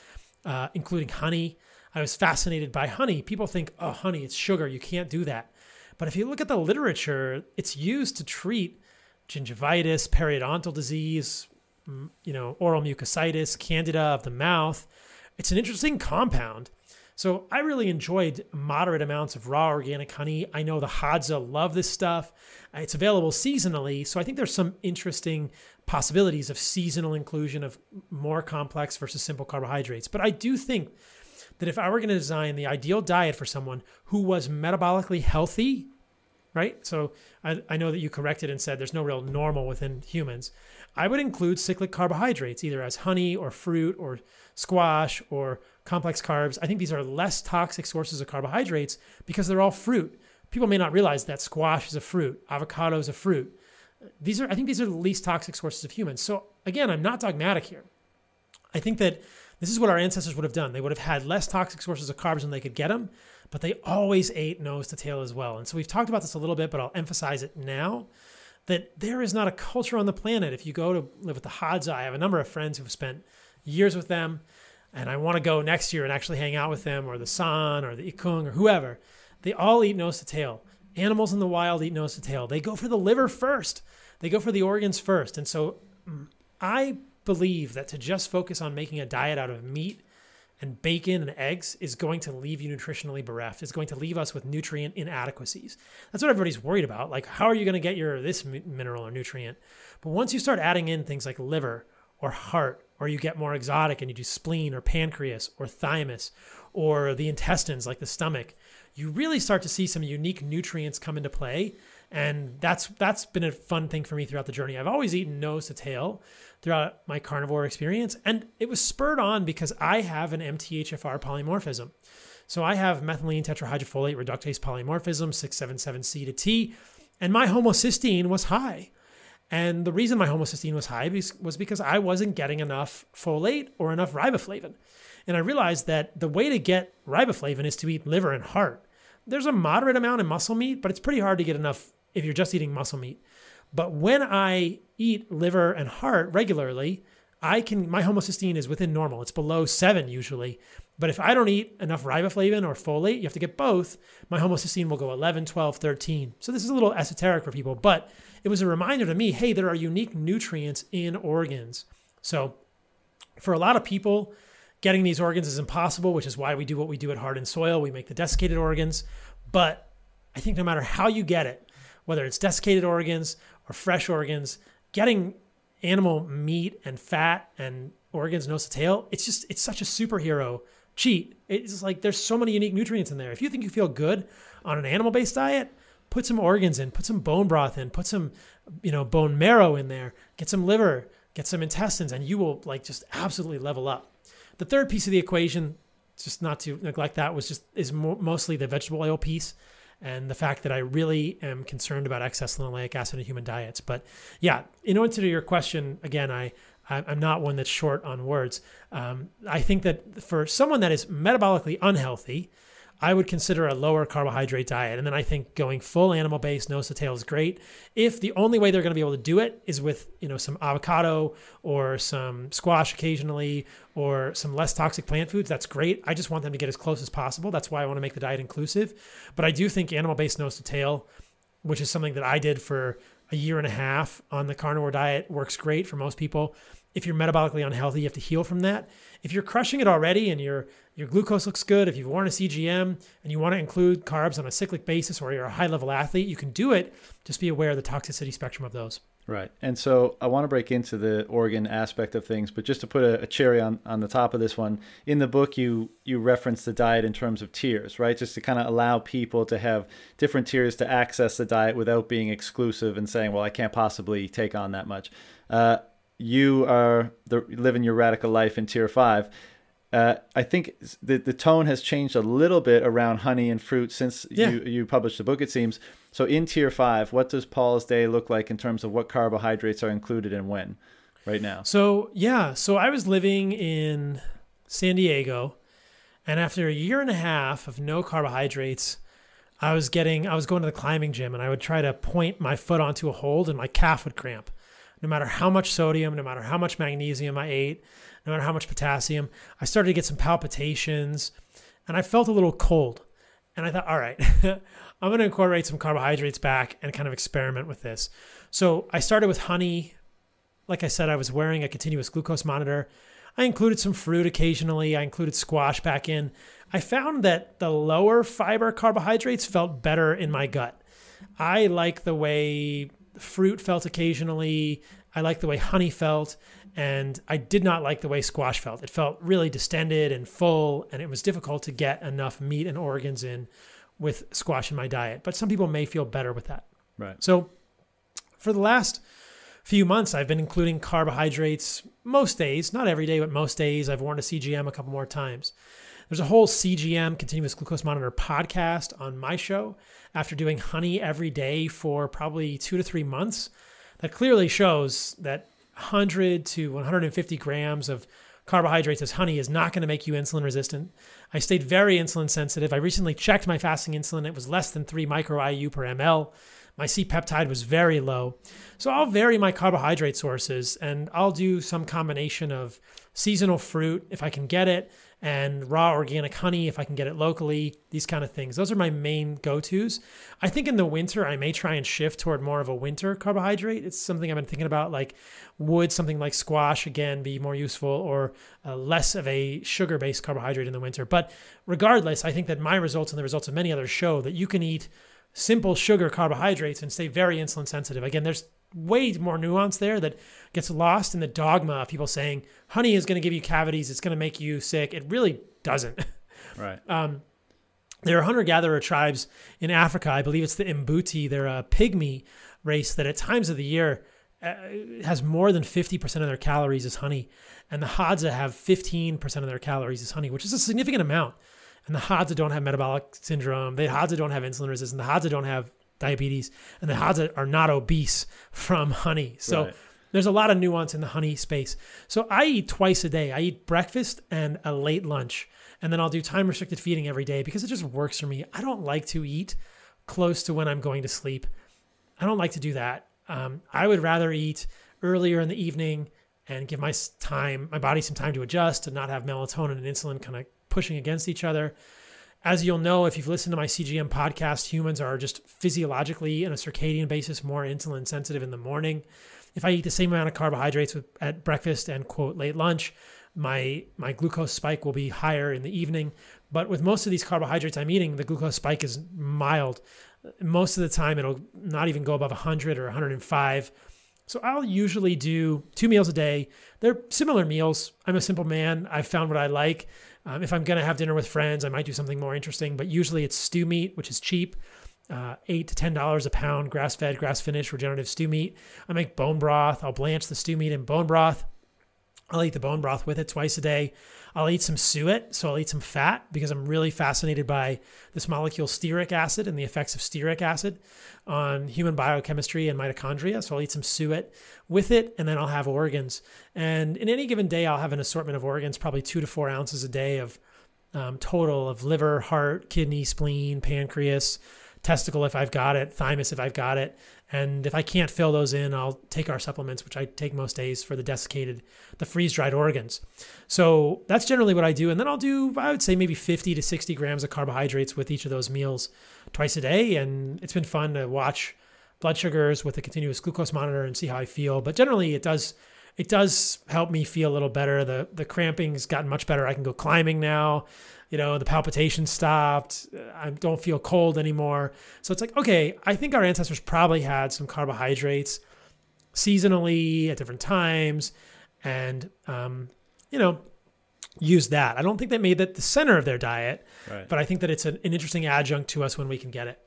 uh, including honey. I was fascinated by honey. People think, oh, honey, it's sugar. You can't do that. But if you look at the literature, it's used to treat gingivitis, periodontal disease, you know, oral mucositis, candida of the mouth. It's an interesting compound. So I really enjoyed moderate amounts of raw organic honey. I know the Hadza love this stuff. It's available seasonally, so I think there's some interesting possibilities of seasonal inclusion of more complex versus simple carbohydrates. But I do think that if I were going to design the ideal diet for someone who was metabolically healthy, right? So I, I know that you corrected and said there's no real normal within humans. I would include cyclic carbohydrates, either as honey or fruit or squash or complex carbs. I think these are less toxic sources of carbohydrates because they're all fruit. People may not realize that squash is a fruit, avocado is a fruit. These are, I think, these are the least toxic sources of humans. So again, I'm not dogmatic here. I think that this is what our ancestors would have done. They would have had less toxic sources of carbs when they could get them, but they always ate nose to tail as well. And so we've talked about this a little bit, but I'll emphasize it now that there is not a culture on the planet. If you go to live with the Hadza, I have a number of friends who've spent years with them, and I want to go next year and actually hang out with them, or the San, or the Ikung, or whoever. They all eat nose to tail. Animals in the wild eat nose to tail. They go for the liver first. They go for the organs first. And so mm, I believe that to just focus on making a diet out of meat and bacon and eggs is going to leave you nutritionally bereft. It's going to leave us with nutrient inadequacies. That's what everybody's worried about. Like, how are you going to get your this mineral or nutrient? But once you start adding in things like liver or heart, or you get more exotic and you do spleen or pancreas or thymus or the intestines like the stomach, you really start to see some unique nutrients come into play. And that's that's been a fun thing for me throughout the journey. I've always eaten nose to tail throughout my carnivore experience, and it was spurred on because I have an MTHFR polymorphism. So I have methylene tetrahydrofolate reductase polymorphism 677C to T, and my homocysteine was high. And the reason my homocysteine was high was because I wasn't getting enough folate or enough riboflavin. And I realized that the way to get riboflavin is to eat liver and heart. There's a moderate amount in muscle meat, but it's pretty hard to get enough if you're just eating muscle meat. But when I eat liver and heart regularly, I can my homocysteine is within normal. It's below 7 usually. But if I don't eat enough riboflavin or folate, you have to get both, my homocysteine will go 11, 12, 13. So this is a little esoteric for people, but it was a reminder to me, hey, there are unique nutrients in organs. So for a lot of people, getting these organs is impossible, which is why we do what we do at Heart and Soil. We make the desiccated organs. But I think no matter how you get it, whether it's desiccated organs or fresh organs, getting animal meat and fat and organs nose to tail, it's just it's such a superhero cheat. It's like there's so many unique nutrients in there. If you think you feel good on an animal-based diet, put some organs in, put some bone broth in, put some you know bone marrow in there, get some liver, get some intestines, and you will like just absolutely level up. The third piece of the equation, just not to neglect that, was just is mo- mostly the vegetable oil piece and the fact that I really am concerned about excess linoleic acid in human diets. But yeah, in answer to your question, again, I I'm not one that's short on words. Um, I think that for someone that is metabolically unhealthy, I would consider a lower carbohydrate diet. And then I think going full animal based to tail is great. If the only way they're going to be able to do it is with, you know, some avocado or some squash occasionally or some less toxic plant foods, that's great. I just want them to get as close as possible. That's why I want to make the diet inclusive. But I do think animal based nose to tail, which is something that I did for a year and a half on the carnivore diet, works great for most people. If you're metabolically unhealthy, you have to heal from that. If you're crushing it already and your your glucose looks good, if you've worn a CGM and you want to include carbs on a cyclic basis or you're a high level athlete, you can do it. Just be aware of the toxicity spectrum of those. Right. And so I want to break into the organ aspect of things, but just to put a, a, cherry on, on the top of this one, in the book you you reference the diet in terms of tiers, right? Just to kind of allow people to have different tiers to access the diet without being exclusive and saying, well, I can't possibly take on that much. Uh, you are the, living your radical life in tier five. Uh, I think the the tone has changed a little bit around honey and fruit since yeah. you you published the book. It seems so. In tier five, what does Paul's day look like in terms of what carbohydrates are included and when, right now? So yeah, so I was living in San Diego, and after a year and a half of no carbohydrates, I was getting I was going to the climbing gym, and I would try to point my foot onto a hold, and my calf would cramp no matter how much sodium, no matter how much magnesium I ate, no matter how much potassium, I started to get some palpitations and I felt a little cold. And I thought, all right, I'm going to incorporate some carbohydrates back and kind of experiment with this. So I started with honey. Like I said, I was wearing a continuous glucose monitor. I included some fruit occasionally. I included squash back in. I found that the lower fiber carbohydrates felt better in my gut. I like the way fruit felt occasionally. I like the way honey felt, and I did not like the way squash felt. It felt really distended and full, and it was difficult to get enough meat and organs in with squash in my diet. But some people may feel better with that. Right. So for the last few months, I've been including carbohydrates most days, not every day, but most days. I've worn a CGM a couple more times. There's a whole CGM, continuous glucose monitor podcast on my show after doing honey every day for probably two to three months. That clearly shows that 100 to 150 grams of carbohydrates as honey is not going to make you insulin resistant. I stayed very insulin sensitive. I recently checked my fasting insulin. It was less than 3 micro IU per ml. My C peptide was very low. So I'll vary my carbohydrate sources and I'll do some combination of seasonal fruit if I can get it and raw organic honey if I can get it locally, these kind of things. Those are my main go tos. I think in the winter, I may try and shift toward more of a winter carbohydrate. It's something I've been thinking about. Like, would something like squash again be more useful or uh, less of a sugar based carbohydrate in the winter? But regardless, I think that my results and the results of many others show that you can eat simple sugar carbohydrates and stay very insulin sensitive. Again, there's way more nuance there that gets lost in the dogma of people saying honey is going to give you cavities, it's going to make you sick. It really doesn't. Right. Um, there are hunter gatherer tribes in Africa. I believe it's the Mbuti. They're a pygmy race that at times of the year uh, has more than 50% of their calories as honey. And the Hadza have 15% of their calories as honey, which is a significant amount. And the Hadza don't have metabolic syndrome. The Hadza don't have insulin resistance. The Hadza don't have diabetes. And the Hadza are not obese from honey. So Right. there's a lot of nuance in the honey space. So I eat twice a day. I eat breakfast and a late lunch. And then I'll do time restricted feeding every day because it just works for me. I don't like to eat close to when I'm going to sleep. I don't like to do that. Um, I would rather eat earlier in the evening and give my time, my body some time to adjust and not have melatonin and insulin kind of pushing against each other. As you'll know, if you've listened to my CGM podcast, humans are just physiologically, on a circadian basis, more insulin sensitive in the morning. If I eat the same amount of carbohydrates with, at breakfast and quote late lunch, my my glucose spike will be higher in the evening. But with most of these carbohydrates I'm eating, the glucose spike is mild. Most of the time, it'll not even go above 100 or 105. So I'll usually do two meals a day. They're similar meals. I'm a simple man. I've found what I like. Um, if I'm going to have dinner with friends, I might do something more interesting, but usually it's stew meat, which is cheap. Uh, eight to ten dollars a pound, grass-fed, grass-finished, regenerative stew meat. I make bone broth. I'll blanch the stew meat in bone broth. I'll eat the bone broth with it twice a day. I'll eat some suet, so I'll eat some fat because I'm really fascinated by this molecule stearic acid and the effects of stearic acid on human biochemistry and mitochondria. So I'll eat some suet with it, and then I'll have organs. And in any given day, I'll have an assortment of organs, probably two to four ounces a day of um, total of liver, heart, kidney, spleen, pancreas, testicle if I've got it, thymus if I've got it. And if I can't fill those in, I'll take our supplements, which I take most days for the desiccated, the freeze dried organs. So that's generally what I do. And then I'll do, I would say, maybe 50 to 60 grams of carbohydrates with each of those meals twice a day. And it's been fun to watch blood sugars with a continuous glucose monitor and see how I feel. But generally, it does. It does help me feel a little better. The the cramping's gotten much better. I can go climbing now. You know, the palpitations stopped. I don't feel cold anymore. So it's like, okay, I think our ancestors probably had some carbohydrates seasonally at different times and, um, you know, use that. I don't think they made that the center of their diet, Right. but I think that it's an, an interesting adjunct to us when we can get it.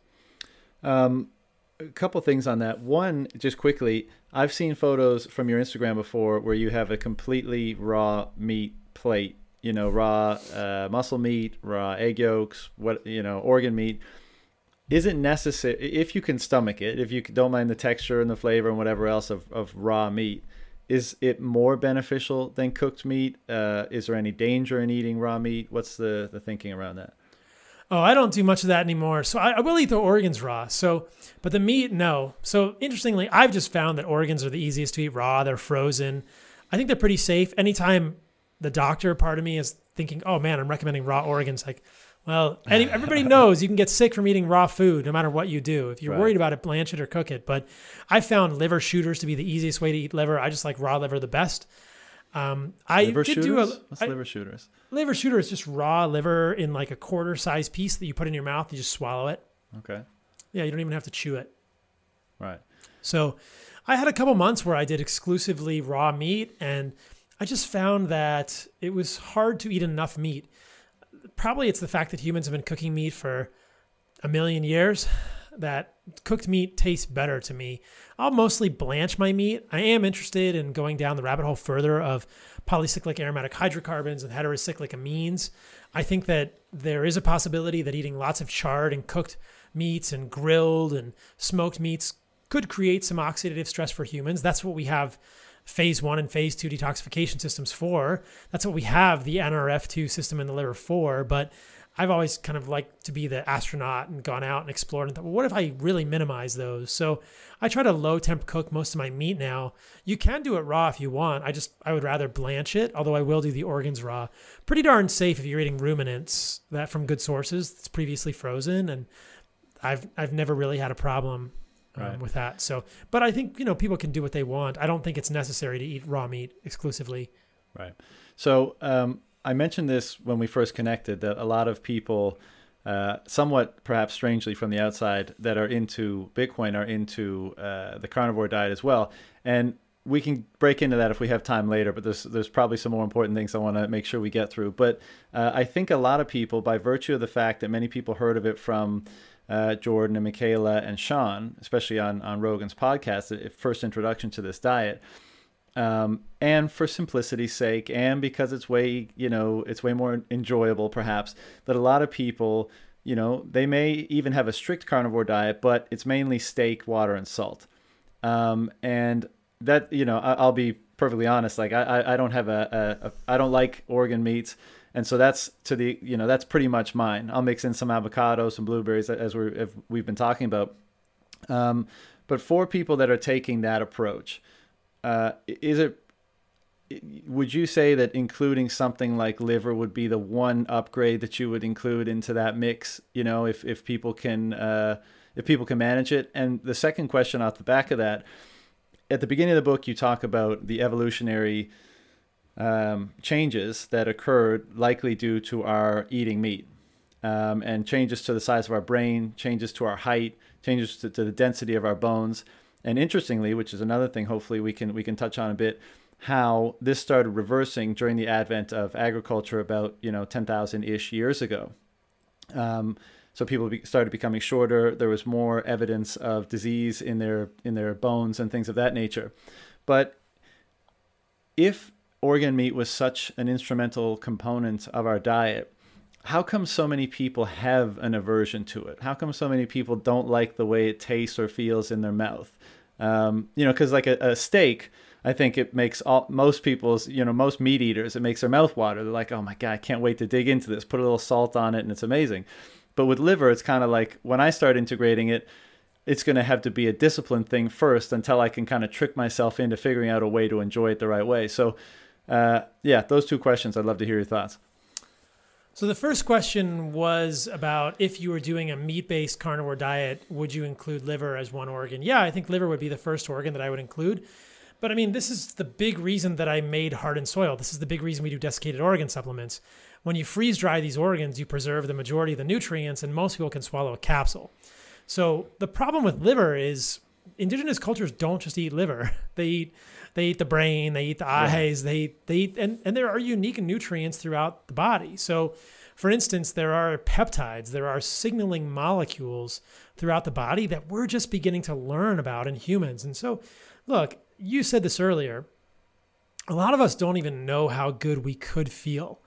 Um, a couple things on that. One, just quickly, I've seen photos from your Instagram before where you have a completely raw meat plate. You know, raw uh, muscle meat, raw egg yolks, what you know, organ meat. Is it necessary if you can stomach it. If you don't mind the texture and the flavor and whatever else of, of raw meat. Is it more beneficial than cooked meat? Uh, is there any danger in eating raw meat? What's the, the thinking around that? Oh, I don't do much of that anymore. So I, I will eat the organs raw. So, but the meat, no. So interestingly, I've just found that organs are the easiest to eat raw. They're frozen. I think they're pretty safe. Anytime the doctor part of me is thinking, oh man, I'm recommending raw organs, like, well, any, everybody knows you can get sick from eating raw food no matter what you do. If you're Right. worried about it, blanch it or cook it. But I found liver shooters to be the easiest way to eat liver. I just like raw liver the best. Um, I Liver did shooters? do a What's I- liver shooters? liver shooter is just raw liver in like a quarter size piece that you put in your mouth. You just swallow it. Okay, Yeah, you don't even have to chew it. right. So I had a couple months where I did exclusively raw meat, and I just found that it was hard to eat enough meat. Probably it's the fact that humans have been cooking meat for a million years that cooked meat tastes better to me. I'll mostly blanch my meat. I am interested in going down the rabbit hole further of polycyclic aromatic hydrocarbons and heterocyclic amines. I think that there is a possibility that eating lots of charred and cooked meats and grilled and smoked meats could create some oxidative stress for humans. That's what we have phase one and phase two detoxification systems for. That's what we have the NRF2 system in the liver for. But I've always kind of liked to be the astronaut and gone out and explored and thought, well, what if I really minimize those? So I try to low temp cook most of my meat now. You can do it raw if you want. I just I would rather blanch it, although I will do the organs raw. Pretty darn safe if you're eating ruminants that from good sources that's previously frozen, and I've I've never really had a problem um, right. with that. So, but I think you know people can do what they want. I don't think it's necessary to eat raw meat exclusively. Right. So um, I mentioned this when we first connected that a lot of people, uh, somewhat perhaps strangely from the outside, that are into Bitcoin are into uh, the carnivore diet as well. And we can break into that if we have time later, but there's there's probably some more important things I want to make sure we get through. But uh, I think a lot of people, by virtue of the fact that many people heard of it from uh, Jordan and Michaela and Shawn, especially on on Rogan's podcast, first introduction to this diet, um, and for simplicity's sake, and because it's way you know it's way more enjoyable perhaps that a lot of people you know they may even have a strict carnivore diet, but it's mainly steak, water, and salt. Um, and that you know I, will be perfectly honest, like I I don't have a, a, a I don't like organ meats. And so that's to the you know that's pretty much mine. I'll mix in some avocado, some blueberries as we we've been talking about. Um, but for people that are taking that approach, uh, is it? Would you say that including something like liver would be the one upgrade that you would include into that mix? You know, if if people can uh, if people can manage it. And the second question off the back of that, at the beginning of the book, you talk about the evolutionary um, changes that occurred likely due to our eating meat. Um, and changes to the size of our brain, changes to our height, changes to, to the density of our bones. And interestingly, which is another thing, hopefully we can we can touch on a bit, how this started reversing during the advent of agriculture about you know 10,000 ish years ago. Um, so people be, started becoming shorter. There was more evidence of disease in their in their bones and things of that nature. But if organ meat was such an instrumental component of our diet, how come so many people have an aversion to it? How come so many people don't like the way it tastes or feels in their mouth? Um, you know, because like a, a, steak, I think it makes all most people's, you know, most meat eaters, it makes their mouth water. They're like, oh my god, I can't wait to dig into this. Put a little salt on it, and it's amazing. But with liver, it's kind of like when I start integrating it, it's going to have to be a disciplined thing first until I can kind of trick myself into figuring out a way to enjoy it the right way. So, uh, yeah, those two questions. I'd love to hear your thoughts. So the first question was about if you were doing a meat-based carnivore diet, would you include liver as one organ? Yeah, I think liver would be the first organ that I would include. But I mean, this is the big reason that I made Heart and Soil. This is the big reason we do desiccated organ supplements. When you freeze dry these organs, you preserve the majority of the nutrients, and most people can swallow a capsule. So the problem with liver is indigenous cultures don't just eat liver; they eat they eat the brain, they eat the eyes, yeah. they they eat, and and there are unique nutrients throughout the body. So, for instance, there are peptides, there are signaling molecules throughout the body that we're just beginning to learn about in humans. And so, look, you said this earlier. A lot of us don't even know how good we could feel.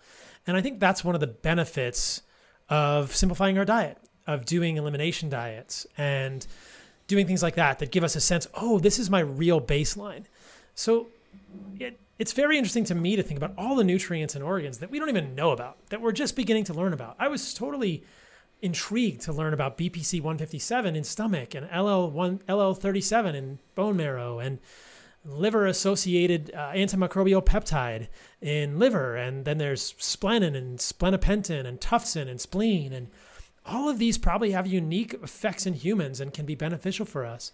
And I think that's one of the benefits of simplifying our diet, of doing elimination diets and doing things like that that give us a sense, oh, this is my real baseline. So it, it's very interesting to me to think about all the nutrients and organs that we don't even know about, that we're just beginning to learn about. I was totally intrigued to learn about BPC 157 in stomach and LL1, LL37 in bone marrow and liver associated uh, antimicrobial peptide in liver. And then there's splenin and splenopentin and tuftsin and spleen. And all of these probably have unique effects in humans and can be beneficial for us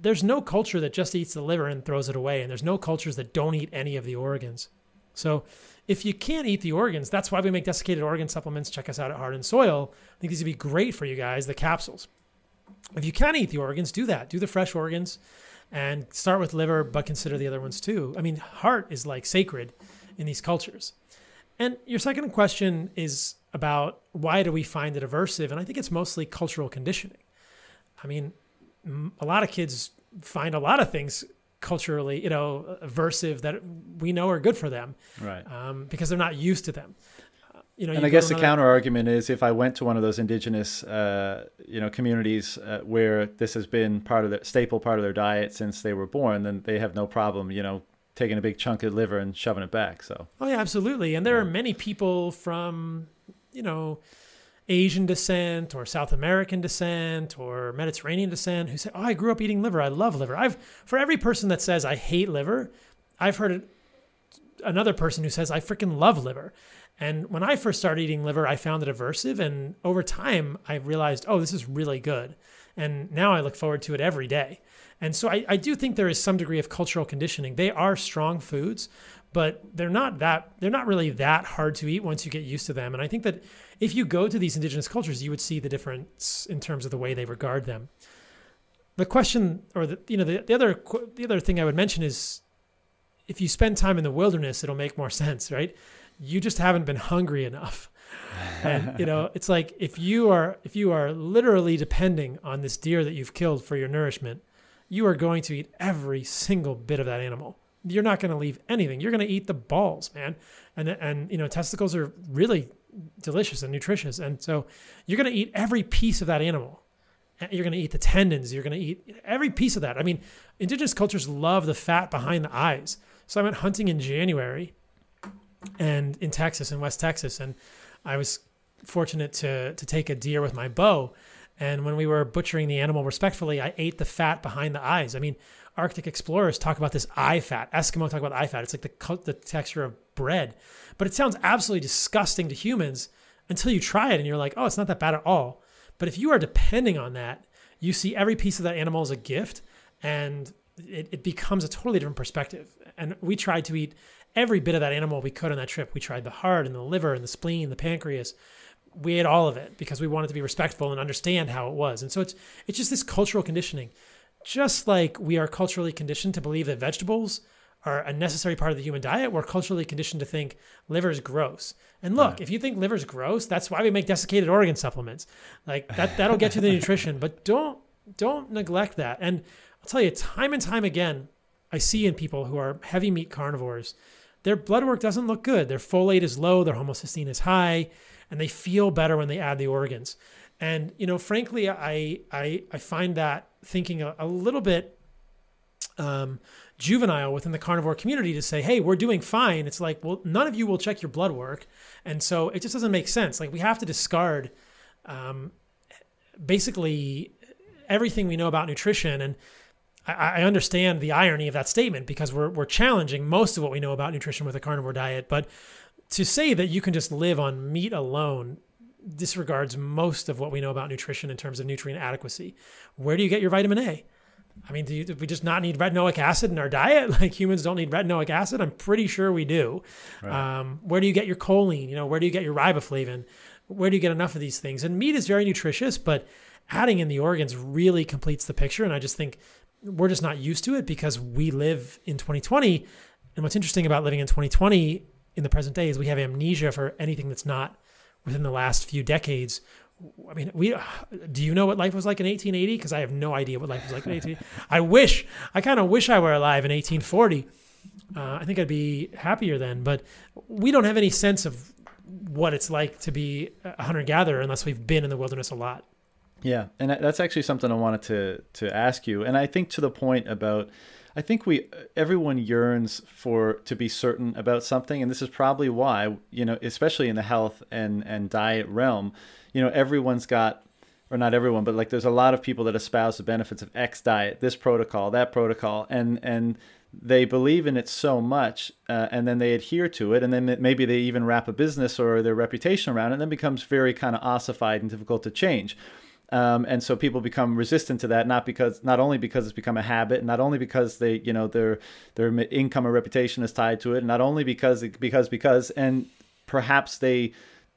there's no culture that just eats the liver and throws it away, and there's no cultures that don't eat any of the organs. So if you can't eat the organs, that's why we make desiccated organ supplements. Check us out at Heart and Soil. I think these would be great for you guys, the capsules. If you can eat the organs, do that. Do the fresh organs and start with liver, but consider the other ones too. I mean, heart is like sacred in these cultures. And your second question is about why do we find it aversive? And I think it's mostly cultural conditioning. I mean, a lot of kids find a lot of things culturally, you know, aversive that we know are good for them, right? Um, because they're not used to them. you know, and you I guess to the another- counter argument is if I went to one of those indigenous, uh, you know, communities uh, where this has been part of the staple part of their diet since they were born, then they have no problem, you know, taking a big chunk of liver and shoving it back. So Oh yeah, absolutely. And there are many people from, you know, Asian descent or South American descent or Mediterranean descent who say, "Oh, I grew up eating liver. I love liver." I've for every person that says I hate liver, I've heard another person who says I freaking love liver. And when I first started eating liver, I found it aversive, and over time, I realized, oh, this is really good. And now I look forward to it every day. And so I, I do think there is some degree of cultural conditioning. They are strong foods, but they're not that they're not really that hard to eat once you get used to them. And I think that if you go to these indigenous cultures, you would see the difference in terms of the way they regard them. The question, or the you know the, the other the other thing I would mention is, if you spend time in the wilderness, it'll make more sense, right? You just haven't been hungry enough. and you know it's like if you are if you are literally depending on this deer that you've killed for your nourishment you are going to eat every single bit of that animal you're not going to leave anything. You're going to eat the balls man. And and you know testicles are really delicious and nutritious. And so you're going to eat every piece of that animal. You're going to eat the tendons. You're going to eat every piece of that. I mean indigenous cultures love the fat behind the eyes. So i went hunting in january and in texas in west texas. And i was fortunate to to take a deer with my bow. And when we were butchering the animal respectfully i ate the fat behind the eyes. I mean arctic explorers talk about this eye fat. Eskimo talk about eye fat. It's like the the texture of bread. But it sounds absolutely disgusting to humans until you try it and you're like oh it's not that bad at all. But if you are depending on that you see every piece of that animal as a gift and it, it becomes a totally different perspective. And we tried to eat every bit of that animal we could on that trip. We tried the heart and the liver and the spleen the pancreas. We ate all of it because we wanted to be respectful and understand how it was. And so it's it's just this cultural conditioning. Just like we are culturally conditioned to believe that vegetables are a necessary part of the human diet, we're culturally conditioned to think liver is gross. And look, if you think liver is gross, that's why we make desiccated organ supplements. Like that that'll get you the nutrition, but don't don't neglect that. And I'll tell you time and time again, I see in people who are heavy meat carnivores, their blood work doesn't look good. Their folate is low, their homocysteine is high, and they feel better when they add the organs. And you know, frankly, I I, I find that thinking a, a little bit um, juvenile within the carnivore community to say, "Hey, we're doing fine." It's like, well, none of you will check your blood work, and so it just doesn't make sense. Like we have to discard um, basically everything we know about nutrition and. I I understand the irony of that statement because we're, we're challenging most of what we know about nutrition with a carnivore diet. But to say that you can just live on meat alone disregards most of what we know about nutrition in terms of nutrient adequacy. Where do you get your vitamin A? I mean, do, you, do we just not need retinoic acid in our diet? Like humans don't need retinoic acid? I'm pretty sure we do. Right. Um, where do you get your choline? You know, where do you get your riboflavin? Where do you get enough of these things? And meat is very nutritious, but adding in the organs really completes the picture. And I just think we're just not used to it because we live in 2020. And what's interesting about living in 2020 in the present day is we have amnesia for anything that's not within the last few decades. I mean, we do you know what life was like in 1880? Because I have no idea what life was like in 1880. I wish, I kind of wish I were alive in 1840. Uh, I think I'd be happier then. But we don't have any sense of what it's like to be a hunter gatherer unless we've been in the wilderness a lot. Yeah, and that's actually something I wanted to to ask you. And I think to the point about, I think we everyone yearns for to be certain about something, and this is probably why you know, especially in the health and and diet realm, you know, everyone's got. Or not everyone, but like there's a lot of people that espouse the benefits of X diet, this protocol, that protocol, and and they believe in it so much, uh, and then they adhere to it, and then maybe they even wrap a business or their reputation around it, and then becomes very kind of ossified and difficult to change. Um, and so people become resistant to that, not because not only because it's become a habit, not only because they you know their their income or reputation is tied to it, not only because because because, and perhaps they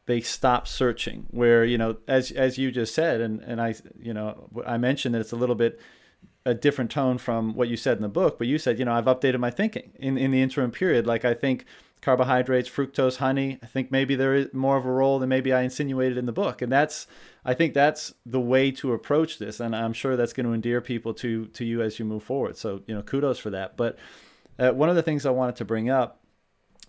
they stop searching. Where you know as as you just said, and and I you know I mentioned that it's a little bit a different tone from what you said in the book, but you said you know I've updated my thinking in in the interim period. Like I think carbohydrates, fructose, honey. I think maybe there is more of a role than maybe I insinuated in the book, and that's I think that's the way to approach this, and I'm sure that's going to endear people to to you as you move forward. So you know, kudos for that. But uh, one of the things I wanted to bring up,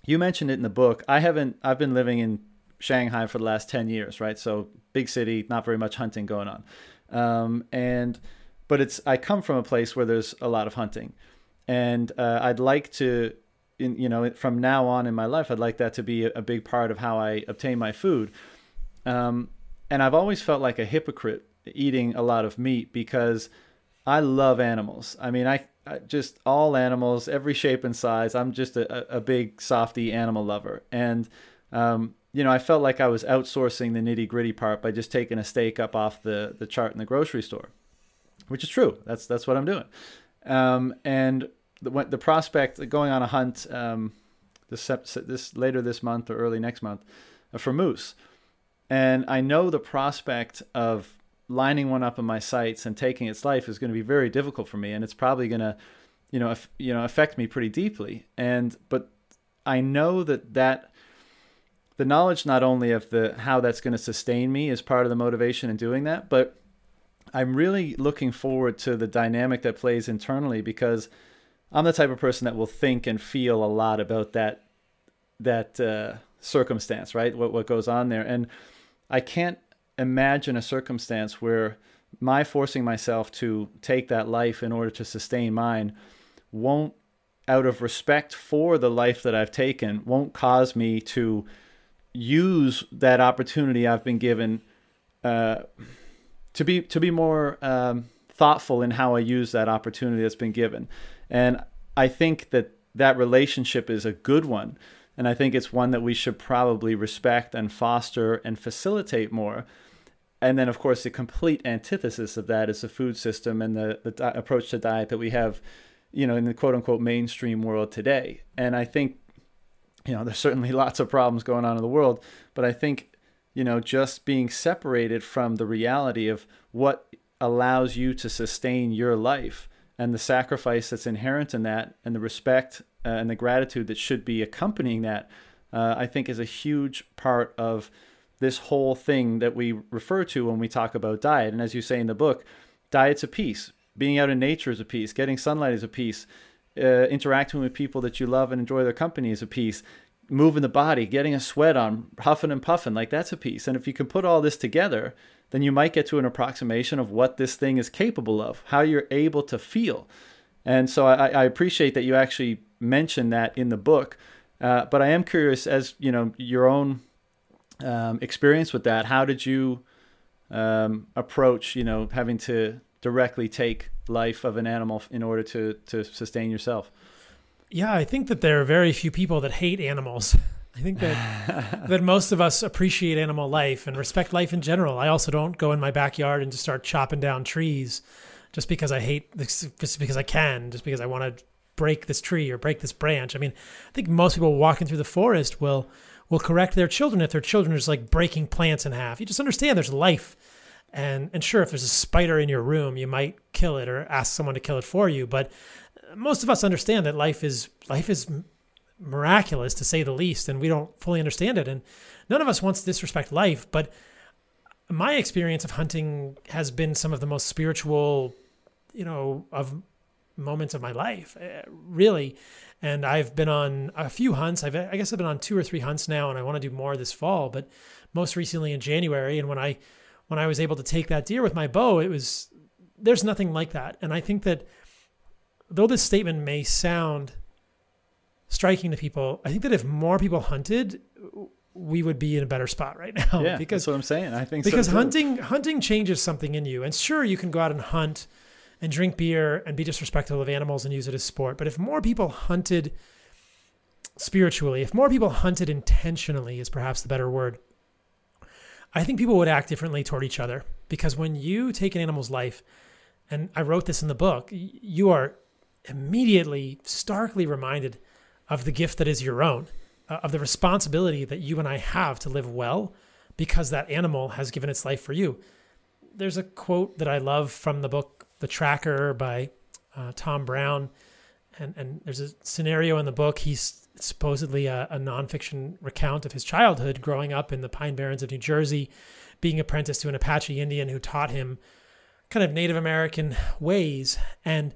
you mentioned it in the book. I haven't. I've been living in Shanghai for the last 10 years, right? So big city, not very much hunting going on. Um, and, but it's, I come from a place where there's a lot of hunting. And uh, I'd like to, in, you know, from now on in my life, I'd like that to be a big part of how I obtain my food. Um, and I've always felt like a hypocrite eating a lot of meat because I love animals. I mean, I, I just all animals, every shape and size. I'm just a, a big softy animal lover. And, um, you know, I felt like I was outsourcing the nitty gritty part by just taking a steak up off the, the chart in the grocery store, which is true. That's, that's what I'm doing. Um, and the, the prospect of going on a hunt, um, this, this later this month or early next month uh, for moose. And I know the prospect of lining one up in my sights and taking its life is going to be very difficult for me, and it's probably going to, you know, you know, affect me pretty deeply. And but I know that that the knowledge not only of the how that's going to sustain me is part of the motivation in doing that, but I'm really looking forward to the dynamic that plays internally because I'm the type of person that will think and feel a lot about that that uh, circumstance, right? What what goes on there, and I can't imagine a circumstance where my forcing myself to take that life in order to sustain mine won't out of respect for the life that I've taken won't cause me to use that opportunity I've been given uh, to be to be more um, thoughtful in how I use that opportunity that's been given. And I think that that relationship is a good one and I think it's one that we should probably respect and foster and facilitate more. And then of course the complete antithesis of that is the food system and the, the di- approach to diet that we have you know in the quote unquote mainstream world today. And i think you know there's certainly lots of problems going on in the world but i think you know just being separated from the reality of what allows you to sustain your life and the sacrifice that's inherent in that and the respect uh, and the gratitude that should be accompanying that uh, i think is a huge part of this whole thing that we refer to when we talk about diet. And as you say in the book, diet's a piece. Being out in nature is a piece. Getting sunlight is a piece. Uh, interacting with people that you love and enjoy their company is a piece. Moving the body, getting a sweat on, huffing and puffing, like that's a piece. And if you can put all this together, then you might get to an approximation of what this thing is capable of, how you're able to feel. And so I, I appreciate that you actually mentioned that in the book. Uh, but I am curious, as you know, your own um, experience with that. How did you um, approach, you know, having to directly take life of an animal in order to to sustain yourself? Yeah, I think that there are very few people that hate animals. I think that that most of us appreciate animal life and respect life in general. I also don't go in my backyard and just start chopping down trees just because I hate this, just because I can, just because I want to break this tree or break this branch. I mean, I think most people walking through the forest will will correct their children if their children are just like breaking plants in half. You just understand there's life. And and sure, if there's a spider in your room, you might kill it or ask someone to kill it for you. But most of us understand that life is life is miraculous to say the least, and we don't fully understand it. And none of us wants to disrespect life. But my experience of hunting has been some of the most spiritual, you know, of moments of my life, eh, really and I've been on a few hunts. I've, I guess I've been on two or three hunts now, and I want to do more this fall. But most recently in January, and when I when I was able to take that deer with my bow, it was there's nothing like that. And I think that though this statement may sound striking to people, I think that if more people hunted, we would be in a better spot right now. Yeah, because that's what I'm saying. I think because so hunting hunting changes something in you. And sure, you can go out and hunt and drink beer and be disrespectful of animals and use it as sport. But if more people hunted spiritually, if more people hunted intentionally, is perhaps the better word, I think people would act differently toward each other. Because when you take an animal's life, and I wrote this in the book, you are immediately starkly reminded of the gift that is your own, uh, of the responsibility that you and I have to live well because that animal has given its life for you. There's a quote that I love from the book the Tracker by uh, Tom Brown, and and there's a scenario in the book. He's supposedly a, a nonfiction recount of his childhood growing up in the Pine Barrens of New Jersey, being apprenticed to an Apache Indian who taught him kind of Native American ways and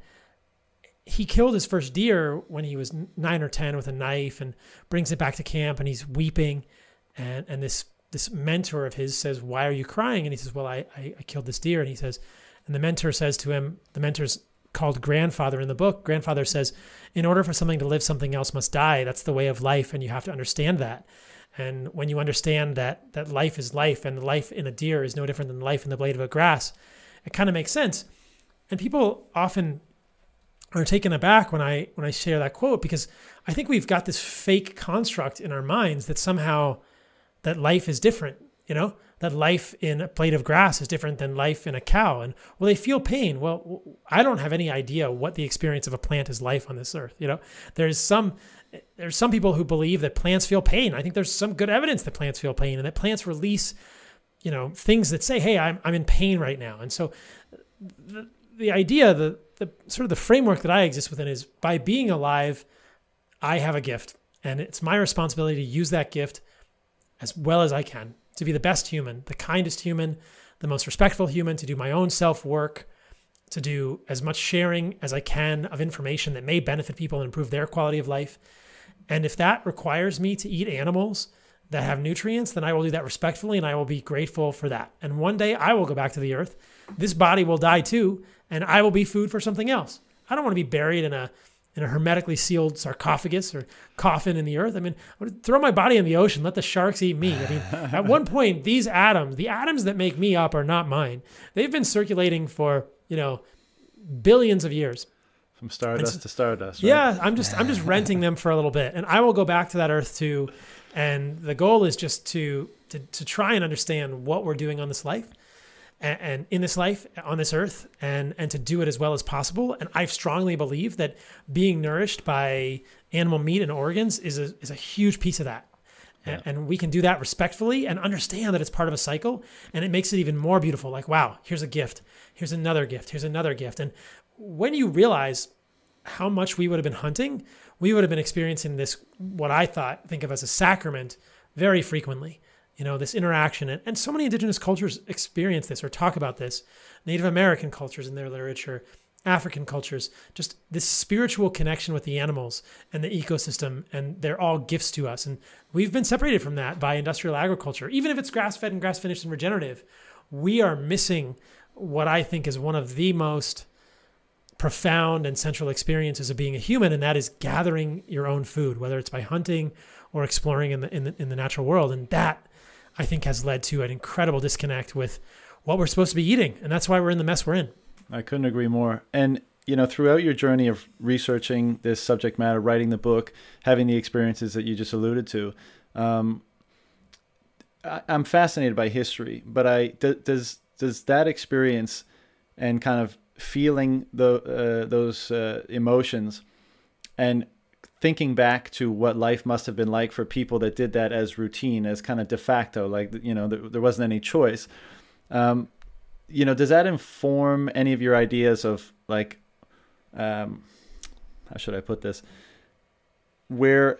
he killed his first deer when he was nine or ten with a knife and brings it back to camp and he's weeping and and this this mentor of his says, Why are you crying? And he says, Well, I, I, I killed this deer. And he says, and the mentor says to him, the mentor's called grandfather in the book. Grandfather says, in order for something to live, something else must die. That's the way of life, and you have to understand that. And when you understand that that life is life, and life in a deer is no different than life in the blade of a grass, it kind of makes sense. And people often are taken aback when I when I share that quote because I think we've got this fake construct in our minds that somehow that life is different. You know, that life in a blade of grass is different than life in a cow. And well, they feel pain? Well, I don't have any idea what the experience of a plant is life on this earth. You know, there's some there's some people who believe that plants feel pain. I think there's some good evidence that plants feel pain and that plants release, you know, things that say, "Hey, I'm I'm in pain right now." And so, the the idea, the the sort of the framework that I exist within is by being alive, I have a gift, and it's my responsibility to use that gift as well as I can to be the best human, the kindest human, the most respectful human, to do my own self work, to do as much sharing as I can of information that may benefit people and improve their quality of life. And if that requires me to eat animals that have nutrients, then I will do that respectfully and I will be grateful for that. And one day I will go back to the earth. This body will die too, and I will be food for something else. I don't want to be buried in a in a hermetically sealed sarcophagus or coffin in the earth. I mean, I would throw my body in the ocean, let the sharks eat me. I mean, at one point, these atoms, the atoms that make me up, are not mine. They've been circulating for you know billions of years. From stardust so, to stardust. Right? Yeah, I'm just I'm just renting them for a little bit, and I will go back to that earth too. And the goal is just to to, to try and understand what we're doing on this life and, and in this life on this earth and and to do it as well as possible. And i strongly believe that being nourished by animal meat and organs is a, is a huge piece of that. Yeah. and we can do that respectfully and understand that it's part of a cycle and it makes it even more beautiful. Like wow here's a gift. Here's another gift. Here's another gift. And when you realize how much we would have been hunting we would have been experiencing this what i thought think of as a sacrament very frequently you know this interaction. And, and so many indigenous cultures experience this or talk about this. Native american cultures in their literature african cultures just this spiritual connection with the animals and the ecosystem and they're all gifts to us. And we've been separated from that by industrial agriculture. Even if it's grass fed and grass finished and regenerative we are missing what i think is one of the most profound and central experiences of being a human and that is gathering your own food whether it's by hunting or exploring in the in the, in the natural world. And that I think has led to an incredible disconnect with what we're supposed to be eating. And that's why we're in the mess we're in. I couldn't agree more. And, you know, throughout your journey of researching this subject matter, writing the book, having the experiences that you just alluded to, um, I, am fascinated by history, but I does does that experience and kind of feeling the uh, those uh, emotions and thinking back to what life must have been like for people that did that as routine, as kind of de facto, like you know there, there wasn't any choice. Um, you know, does that inform any of your ideas of like, um, how should I put this? Where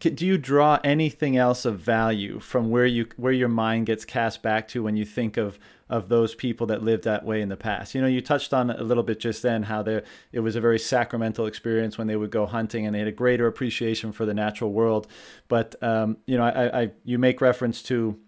do you draw anything else of value from where you where your mind gets cast back to when you think of of those people that lived that way in the past. You know, you touched on a little bit just then how there it was a very sacramental experience when they would go hunting and they had a greater appreciation for the natural world. But um, you know, I, I you make reference to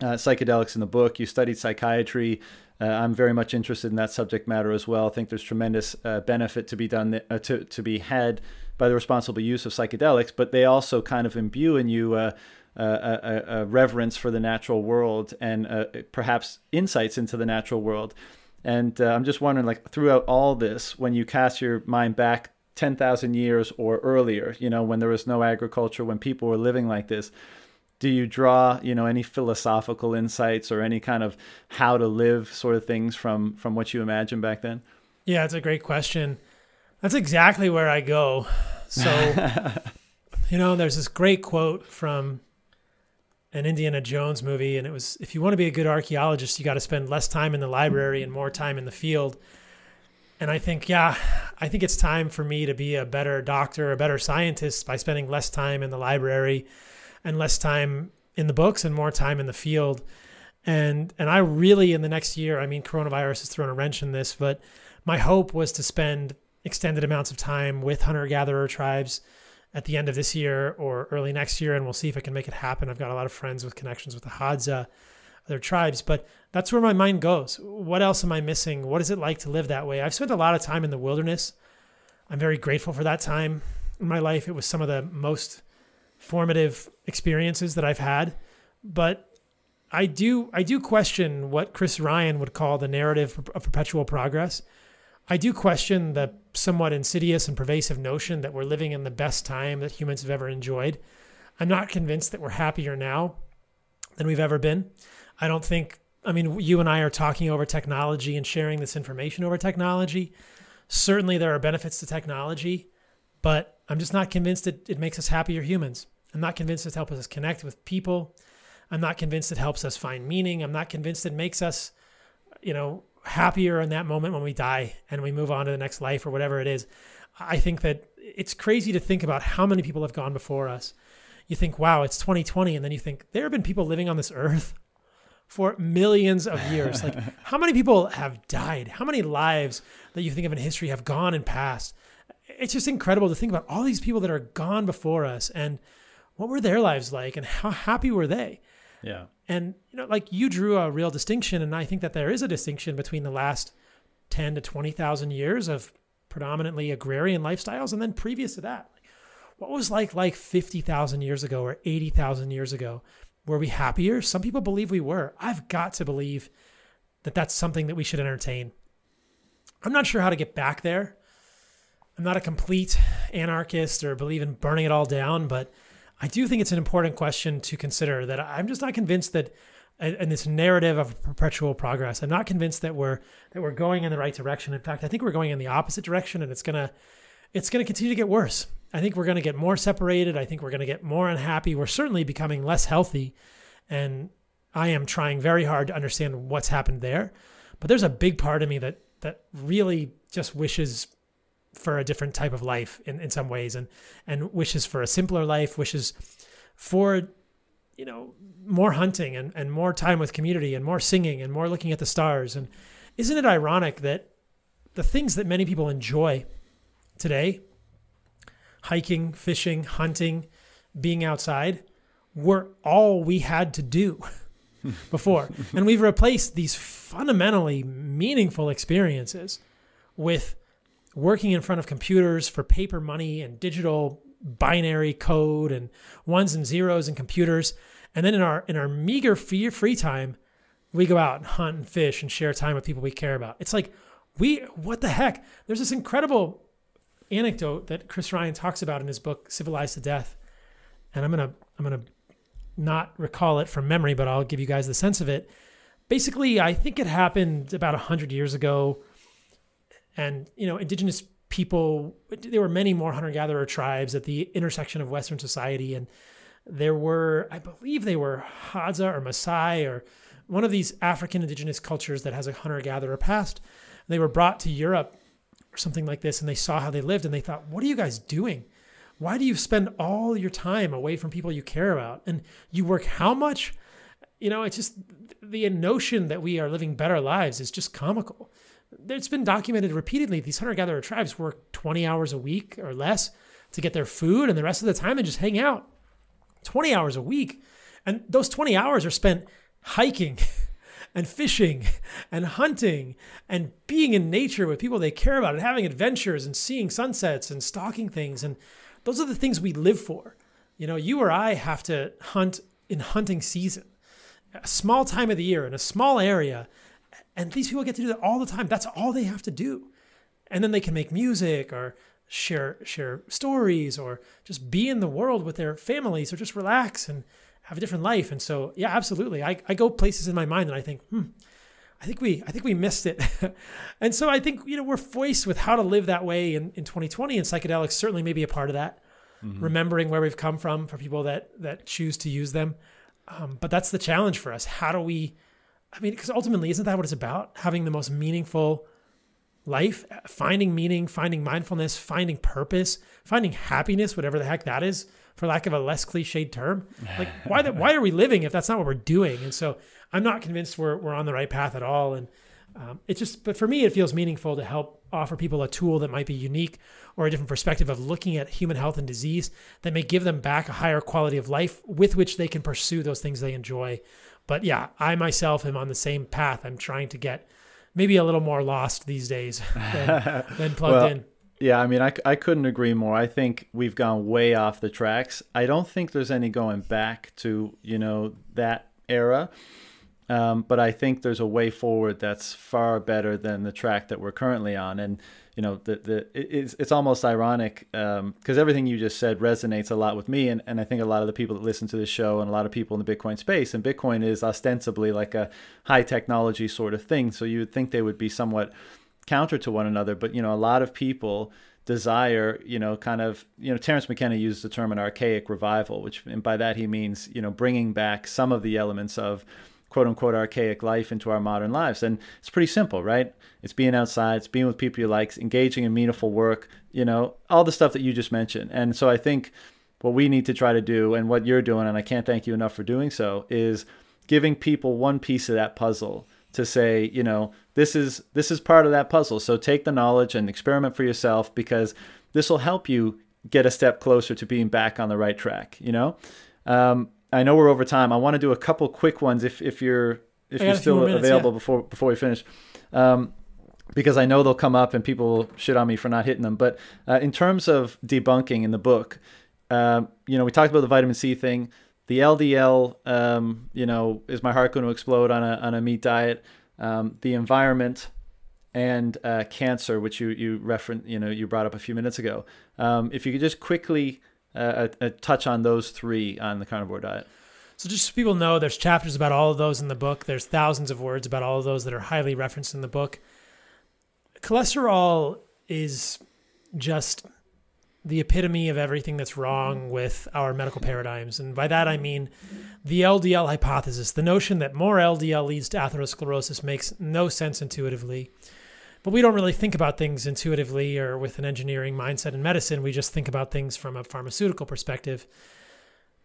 uh, psychedelics in the book. You studied psychiatry. Uh, I'm very much interested in that subject matter as well. I think there's tremendous uh, benefit to be done uh, to to be had by the responsible use of psychedelics, but they also kind of imbue in you uh, a, a, reverence for the natural world and uh, perhaps insights into the natural world. And uh, I'm just wondering, like throughout all this, when you cast your mind back 10,000 years or earlier, you know, when there was no agriculture, when people were living like this, do you draw, you know, any philosophical insights or any kind of how to live sort of things from from what you imagined back then? Yeah, it's a great question. That's exactly where I go. So, you know, there's this great quote from an Indiana Jones movie, and it was if you want to be a good archaeologist, you got to spend less time in the library and more time in the field. And I think, yeah, I think it's time for me to be a better doctor, a better scientist by spending less time in the library and less time in the books and more time in the field. And and I really in the next year, I mean, coronavirus has thrown a wrench in this, but my hope was to spend extended amounts of time with hunter gatherer tribes at the end of this year or early next year, and we'll see if I can make it happen. I've got a lot of friends with connections with the Hadza, other tribes, but that's where my mind goes. What else am I missing? What is it like to live that way? I've spent a lot of time in the wilderness. I'm very grateful for that time in my life. It was some of the most formative experiences that I've had, but I do I do question what Chris Ryan would call the narrative of perpetual progress. I do question the somewhat insidious and pervasive notion that we're living in the best time that humans have ever enjoyed. I'm not convinced that we're happier now than we've ever been. I don't think, I mean, you and I are talking over technology and sharing this information over technology. Certainly, there are benefits to technology, but I'm just not convinced that it makes us happier humans. I'm not convinced it helps us connect with people. I'm not convinced it helps us find meaning. I'm not convinced it makes us, you know, happier in that moment when we die and we move on to the next life or whatever it is. I think that it's crazy to think about how many people have gone before us. You think, wow, it's 2020. And then you think, there have been people living on this earth for millions of years. Like, how many people have died? How many lives that you think of in history have gone and passed? It's just incredible to think about all these people that are gone before us and what were their lives like and how happy were they? Yeah. And you know, like you drew a real distinction, and I think that there is a distinction between the last ten to twenty thousand years of predominantly agrarian lifestyles, and then previous to that, what was like like fifty thousand years ago or eighty thousand years ago? Were we happier? Some people believe we were. I've got to believe that that's something that we should entertain. I'm not sure how to get back there. I'm not a complete anarchist or believe in burning it all down, but I do think it's an important question to consider that I'm just not convinced that uh, in this narrative of perpetual progress, I'm not convinced that we're that we're going in the right direction. In fact, I think we're going in the opposite direction and it's to it's to continue to get worse. I think we're to get more separated. I think we're to get more unhappy. We're certainly becoming less healthy and I am trying very hard to understand what's happened there. But there's a big part of me that that really just wishes for a different type of life in, in some ways and and wishes for a simpler life wishes for you know more hunting and, and more time with community and more singing and more looking at the stars. And isn't it ironic that the things that many people enjoy today hiking fishing hunting being outside were all we had to do before? And we've replaced these fundamentally meaningful experiences with working in front of computers for paper money and digital binary code and ones and zeros and computers. And then in our in our meager free free time, we go out and hunt and fish and share time with people we care about. It's like we what the heck? There's this incredible anecdote that Chris Ryan talks about in his book Civilized to Death. And I'm going to I'm going to not recall it from memory, but I'll give you guys the sense of it. Basically, I think it happened about 100 years ago and you know indigenous people there were many more hunter-gatherer tribes at the intersection of western society. And there were i believe they were hadza or Maasai or one of these african indigenous cultures that has a hunter-gatherer past. They were brought to europe or something like this and they saw how they lived and they thought what are you guys doing? Why do you spend all your time away from people you care about? And you work how much? You know it's just the notion that we are living better lives is just comical it's been documented repeatedly. These hunter gatherer tribes work 20 hours a week or less to get their food, and the rest of the time they just hang out. 20 hours a week. And those 20 hours are spent hiking and fishing and hunting and being in nature with people they care about and having adventures and seeing sunsets and stalking things. And those are the things we live for. You know, you or I have to hunt in hunting season, a small time of the year in a small area and these people get to do that all the time. That's all they have to do. And then they can make music or share share stories or just be in the world with their families or just relax and have a different life. And so, yeah, absolutely. I, I go places in my mind and I think, hmm, I think we I think we missed it. and so I think, you know, we're faced with how to live that way in, in 2020 and psychedelics certainly may be a part of that. Mm-hmm. Remembering where we've come from for people that that choose to use them. Um, but that's the challenge for us. How do we I mean, because ultimately, isn't that what it's about? Having the most meaningful life, finding meaning, finding mindfulness, finding purpose, finding happiness, whatever the heck that is, for lack of a less cliched term. Like, why the, why are we living if that's not what we're doing? And so, I'm not convinced we're we're on the right path at all. And Um, it's just, but for me, it feels meaningful to help offer people a tool that might be unique or a different perspective of looking at human health and disease that may give them back a higher quality of life with which they can pursue those things they enjoy. But yeah, I myself am on the same path. I'm trying to get maybe a little more lost these days than, than plugged well, in. Yeah, I mean, I, I couldn't agree more. I think we've gone way off the tracks. I don't think there's any going back to, you know, that era. Um, but I think there's a way forward that's far better than the track that we're currently on. And you know, the the it's it's almost ironic because um, everything you just said resonates a lot with me, and, and I think a lot of the people that listen to this show and a lot of people in the Bitcoin space. And Bitcoin is ostensibly like a high technology sort of thing, so you would think they would be somewhat counter to one another. But you know, a lot of people desire, you know, kind of, you know, Terence McKenna used the term an archaic revival, which, and by that he means, you know, bringing back some of the elements of quote unquote archaic life into our modern lives. And it's pretty simple, right? It's being outside, it's being with people you like, engaging in meaningful work, you know, all the stuff that you just mentioned. And so I think what we need to try to do and what you're doing, and I can't thank you enough for doing so, is giving people one piece of that puzzle to say, you know, this is this is part of that puzzle. So take the knowledge and experiment for yourself because this will help you get a step closer to being back on the right track, you know? Um, I know we're over time. I want to do a couple quick ones if if you're if you're still minutes, available yeah. before before we finish. Um, because I know they'll come up and people will shit on me for not hitting them. But uh, in terms of debunking in the book, um, you know, we talked about the vitamin C thing. The LDL, um, you know, is my heart going to explode on a on a meat diet? Um, the environment and uh, cancer, which you you referenced, you know, you brought up a few minutes ago. Um, if you could just quickly a, a touch on those three on the carnivore diet. So just so people know, there's chapters about all of those in the book. There's thousands of words about all of those that are highly referenced in the book. Cholesterol is just the epitome of everything that's wrong with our medical paradigms. And by that I mean the LDL hypothesis, the notion that more LDL leads to atherosclerosis makes no sense intuitively. But we don't really think about things intuitively or with an engineering mindset in medicine. We just think about things from a pharmaceutical perspective.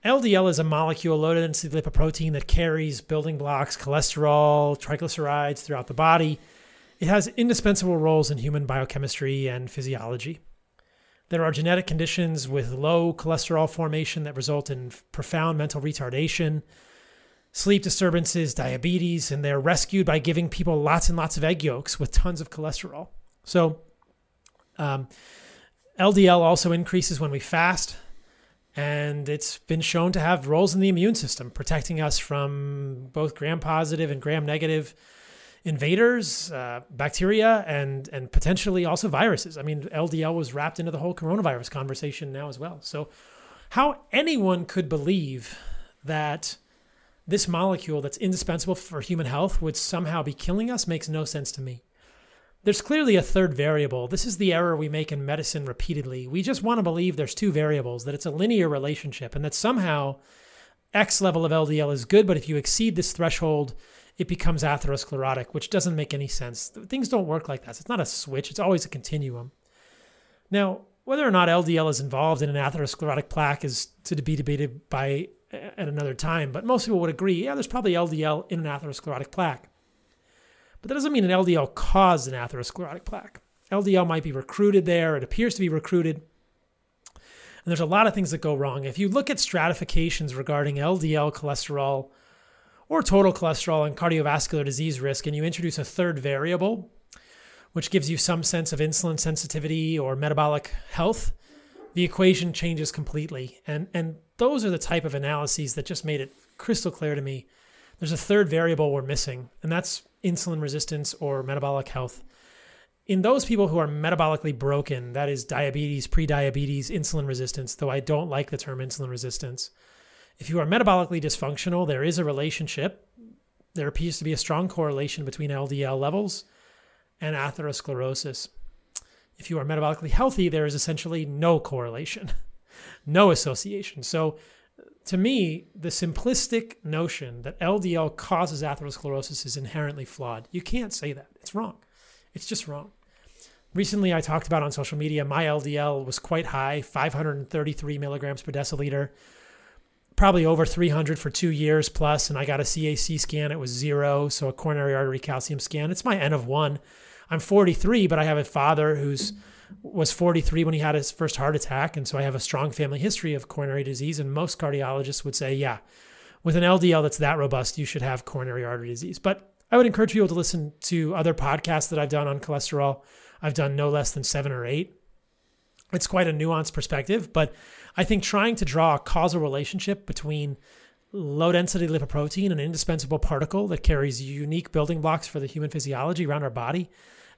LDL is a molecule loaded into the lipoprotein that carries building blocks, cholesterol, triglycerides throughout the body. It has indispensable roles in human biochemistry and physiology. There are genetic conditions with low cholesterol formation that result in profound mental retardation, sleep disturbances, diabetes, and they're rescued by giving people lots and lots of egg yolks with tons of cholesterol. So, um, LDL also increases when we fast, and it's been shown to have roles in the immune system, protecting us from both gram positive and gram negative invaders, uh, bacteria, and and potentially also viruses. I mean, LDL was wrapped into the whole coronavirus conversation now as well. So, how anyone could believe that this molecule that's indispensable for human health would somehow be killing us makes no sense to me. There's clearly a third variable. This is the error we make in medicine repeatedly. We just want to believe there's two variables, that it's a linear relationship, and that somehow X level of LDL is good, but if you exceed this threshold, it becomes atherosclerotic, which doesn't make any sense. Things don't work like that. It's not a switch, it's always a continuum. Now, whether or not LDL is involved in an atherosclerotic plaque is to be debated by at another time, but most people would agree, yeah, there's probably LDL in an atherosclerotic plaque. But that doesn't mean an LDL caused an atherosclerotic plaque. LDL might be recruited there, it appears to be recruited. And there's a lot of things that go wrong. If you look at stratifications regarding LDL cholesterol or total cholesterol and cardiovascular disease risk, and you introduce a third variable, which gives you some sense of insulin sensitivity or metabolic health, the equation changes completely. And, and those are the type of analyses that just made it crystal clear to me. There's a third variable we're missing, and that's insulin resistance or metabolic health. In those people who are metabolically broken, that is diabetes, prediabetes, insulin resistance, though I don't like the term insulin resistance. If you are metabolically dysfunctional, there is a relationship. There appears to be a strong correlation between LDL levels and atherosclerosis. If you are metabolically healthy, there is essentially no correlation. no association. So, to me, the simplistic notion that LDL causes atherosclerosis is inherently flawed. You can't say that. It's wrong. It's just wrong. Recently, I talked about on social media, my LDL was quite high 533 milligrams per deciliter. probably over 300 for two years plus, and I got a CAC scan. It was zero, so a coronary artery calcium scan. It's my N of one. I'm 43, but I have a father who's was 43 when he had his first heart attack, and so I have a strong family history of coronary disease. And most cardiologists would say, yeah, with an LDL that's that robust, you should have coronary artery disease. But I would encourage people to listen to other podcasts that I've done on cholesterol. I've done no less than seven or eight. It's quite a nuanced perspective, but I think trying to draw a causal relationship between low density lipoprotein, an indispensable particle that carries unique building blocks for the human physiology around our body,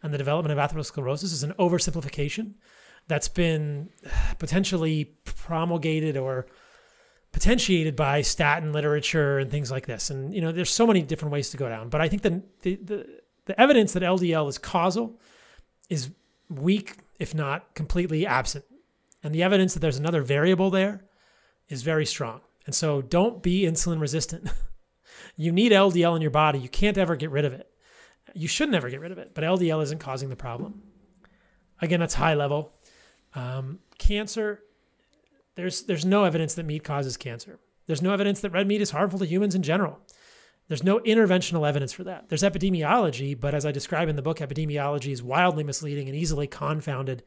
and the development of atherosclerosis is an oversimplification that's been potentially promulgated or potentiated by statin literature and things like this. And you know, there's so many different ways to go down. But I think the the the, the evidence that LDL is causal is weak, if not completely absent. And the evidence that there's another variable there is very strong. And so don't be insulin resistant. you need LDL in your body. You can't ever get rid of it. You should never get rid of it, but LDL isn't causing the problem. Again, that's high level. Um, cancer, there's, there's no evidence that meat causes cancer. There's no evidence that red meat is harmful to humans in general. There's no interventional evidence for that. There's epidemiology, but as I describe in the book, epidemiology is wildly misleading and easily confounded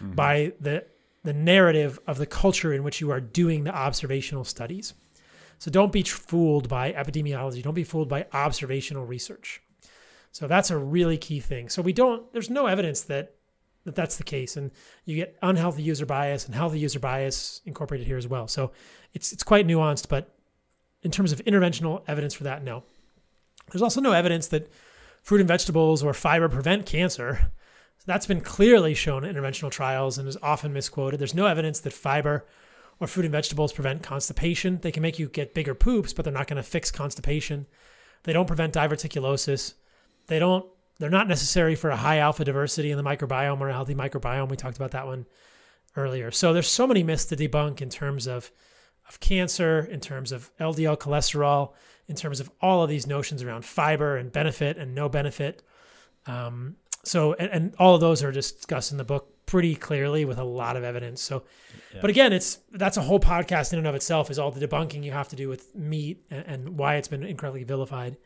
mm-hmm. by the the narrative of the culture in which you are doing the observational studies. So don't be fooled by epidemiology. Don't be fooled by observational research. So that's a really key thing. So we don't. There's no evidence that that that's the case, and you get unhealthy user bias and healthy user bias incorporated here as well. So it's it's quite nuanced, but in terms of interventional evidence for that, no. There's also no evidence that fruit and vegetables or fiber prevent cancer. That's been clearly shown in interventional trials and is often misquoted. There's no evidence that fiber or fruit and vegetables prevent constipation. They can make you get bigger poops, but they're not going to fix constipation. They don't prevent diverticulosis. They don't they're not necessary for a high alpha diversity in the microbiome or a healthy microbiome. We talked about that one earlier. So there's so many myths to debunk in terms of of cancer, in terms of LDL cholesterol, in terms of all of these notions around fiber and benefit and no benefit. Um, so and, and, all of those are discussed in the book pretty clearly with a lot of evidence so yeah. but again it's that's a whole podcast in and of itself is all the debunking you have to do with meat and, and why it's been incredibly vilified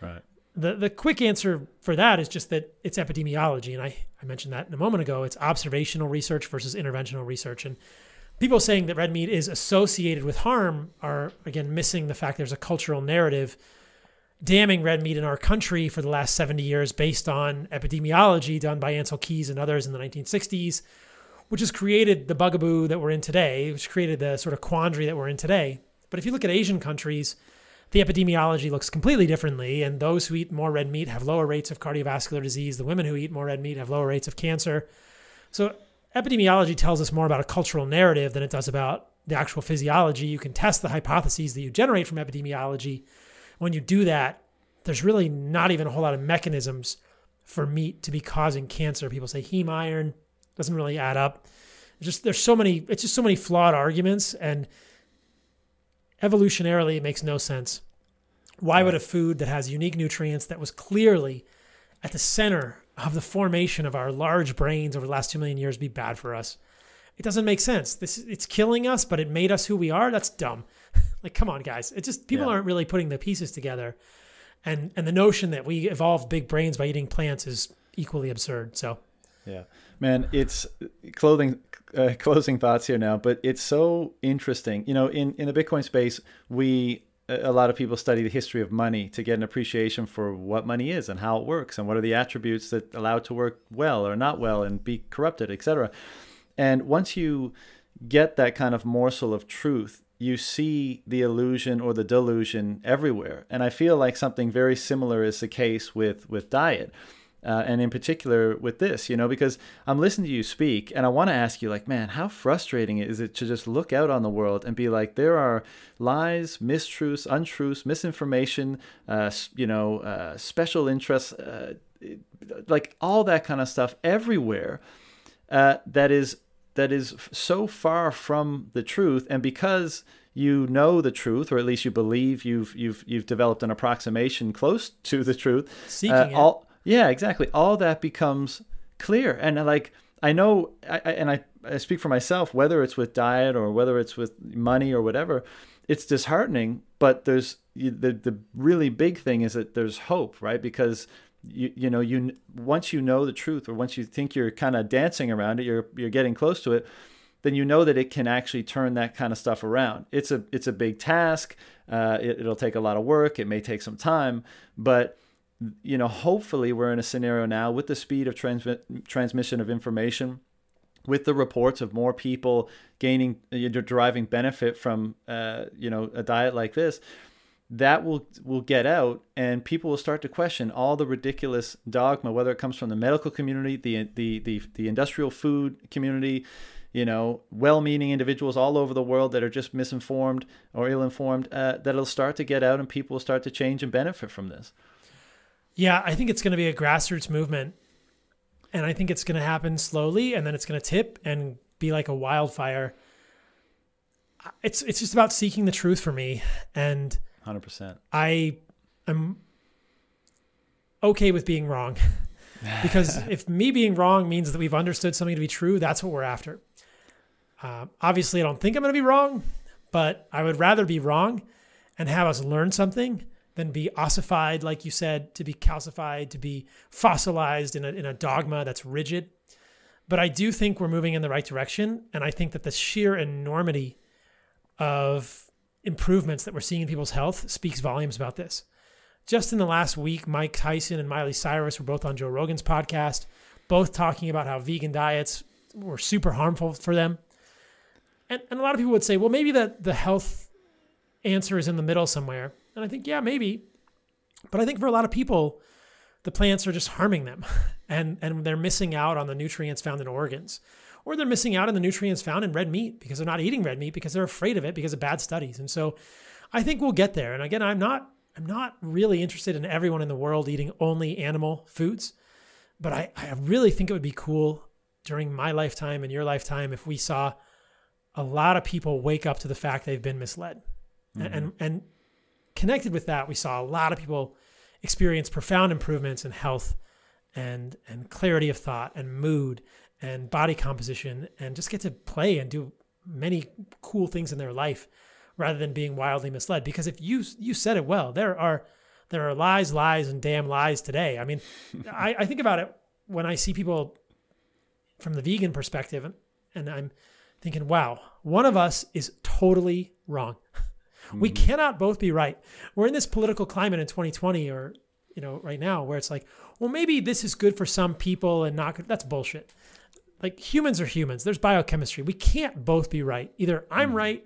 right the the quick answer for that is just that it's epidemiology. And i i mentioned that a moment ago. It's observational research versus interventional research. And people saying that red meat is associated with harm are again missing the fact there's a cultural narrative damning red meat in our country for the last 70 years based on epidemiology done by Ancel Keys and others in the 1960s, which has created the bugaboo that we're in today, which created the sort of quandary that we're in today. But if you look at Asian countries, the epidemiology looks completely differently, and those who eat more red meat have lower rates of cardiovascular disease. The women who eat more red meat have lower rates of cancer. So, epidemiology tells us more about a cultural narrative than it does about the actual physiology. You can test the hypotheses that you generate from epidemiology when you do that, there's really not even a whole lot of mechanisms for meat to be causing cancer. People say heme iron doesn't really add up. just there's so many it's just so many flawed arguments and evolutionarily it makes no sense. Why would a food that has unique nutrients that was clearly at the center of the formation of our large brains over the last 2 million years be bad for us? It doesn't make sense. This it's killing us, but it made us who we are. That's dumb. like, come on, guys. It's just people yeah. aren't really putting the pieces together, and and the notion that we evolved big brains by eating plants is equally absurd. So, yeah, man, it's clothing. Uh, closing thoughts here now, but it's so interesting. You know, in in the Bitcoin space, we a lot of people study the history of money to get an appreciation for what money is and how it works and what are the attributes that allow it to work well or not well and be corrupted, etc. And once you get that kind of morsel of truth, you see the illusion or the delusion everywhere. And I feel like something very similar is the case with with diet. Uh, and in particular with this, you know, because I'm listening to you speak and I want to ask you, like, man, how frustrating is it to just look out on the world and be like, there are lies, mistruths, untruths, misinformation, uh, you know, uh, special interests, uh, like all that kind of stuff everywhere uh, that is that is so far from the truth. And because you know the truth or at least you believe you've you've you've developed an approximation close to the truth Seeking uh, all yeah exactly all that becomes clear and uh, like i know I, and I, I speak for myself whether it's with diet or whether it's with money or whatever it's disheartening, but there's the the really big thing is that there's hope, right? Because you you know you once you know the truth or once you think you're kind of dancing around it, you're you're getting close to it, then you know that it can actually turn that kind of stuff around. It's a it's a big task. Uh, it, it'll take a lot of work. It may take some time, but you know hopefully we're in a scenario now with the speed of transmit transmission of information with the reports of more people gaining deriving benefit from uh, you know a diet like this that will will get out and people will start to question all the ridiculous dogma whether it comes from the medical community the the the, the industrial food community you know well-meaning individuals all over the world that are just misinformed or ill-informed uh, that it'll start to get out and people will start to change and benefit from this yeah i think it's going to be a grassroots movement and I think it's going to happen slowly, and then it's going to tip and be like a wildfire. It's it's just about seeking the truth for me, and hundred percent. I am okay with being wrong, because if me being wrong means that we've understood something to be true, that's what we're after. Uh, obviously, I don't think I'm going to be wrong, but I would rather be wrong and have us learn something than be ossified, like you said, to be calcified, to be fossilized in a, in a dogma that's rigid. But I do think we're moving in the right direction. And I think that the sheer enormity of improvements that we're seeing in people's health speaks volumes about this. Just in the last week, Mike Tyson and Miley Cyrus were both on Joe Rogan's podcast, both talking about how vegan diets were super harmful for them. And, and a lot of people would say, well, maybe that the health answer is in the middle somewhere. And I think, yeah, maybe. But I think for a lot of people, the plants are just harming them and, and they're missing out on the nutrients found in organs. Or they're missing out on the nutrients found in red meat because they're not eating red meat because they're afraid of it because of bad studies. And so I think we'll get there. And again, I'm not I'm not really interested in everyone in the world eating only animal foods. But I, I really think it would be cool during my lifetime and your lifetime if we saw a lot of people wake up to the fact they've been misled. Mm-hmm. And and connected with that, we saw a lot of people experience profound improvements in health and and clarity of thought and mood and body composition and just get to play and do many cool things in their life rather than being wildly misled. Because if you you said it well there are there are lies lies and damn lies today. I mean I, I think about it when i see people from the vegan perspective and, and i'm thinking wow one of us is totally wrong Mm-hmm. We cannot both be right. We're in this political climate in 2020 or you know right now where it's like, well maybe this is good for some people and not good. That's bullshit. Like humans are humans. There's biochemistry. We can't both be right. Either I'm mm-hmm. right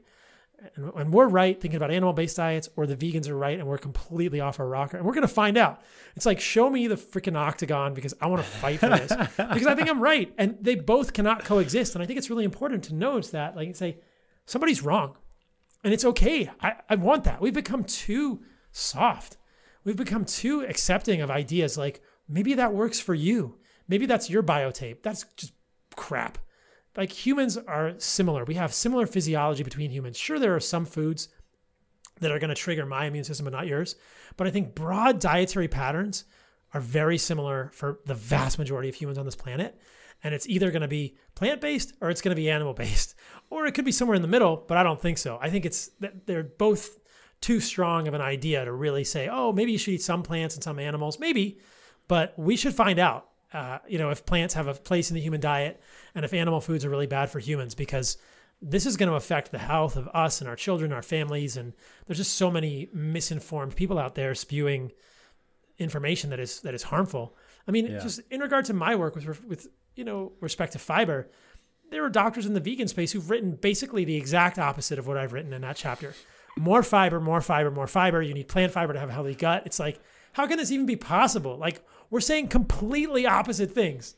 and, and, we're right thinking about animal-based diets or the vegans are right and we're completely off our rocker and we're going to find out it's like show me the freaking octagon because i want to fight for this because i think i'm right and they both cannot coexist and i think it's really important to note that like say somebody's wrong and it's okay. I, I want that. We've become too soft. We've become too accepting of ideas like maybe that works for you. Maybe that's your biotype. That's just crap. Like humans are similar. We have similar physiology between humans. Sure, there are some foods that are going to trigger my immune system but not yours. But I think broad dietary patterns are very similar for the vast majority of humans on this planet and it's either going to be plant based or it's going to be animal based, or it could be somewhere in the middle. But I don't think so. I think it's that they're both too strong of an idea to really say, oh, maybe you should eat some plants and some animals, maybe, but we should find out. Uh, you know, if plants have a place in the human diet and if animal foods are really bad for humans, because this is going to affect the health of us and our children, our families, and there's just so many misinformed people out there spewing information that is that is harmful. I mean, yeah. just in regard to my work with with you know, respect to fiber, there are doctors in the vegan space who've written basically the exact opposite of what I've written in that chapter. More fiber, more fiber, more fiber. You need plant fiber to have a healthy gut. It's like, how can this even be possible? Like, we're saying completely opposite things.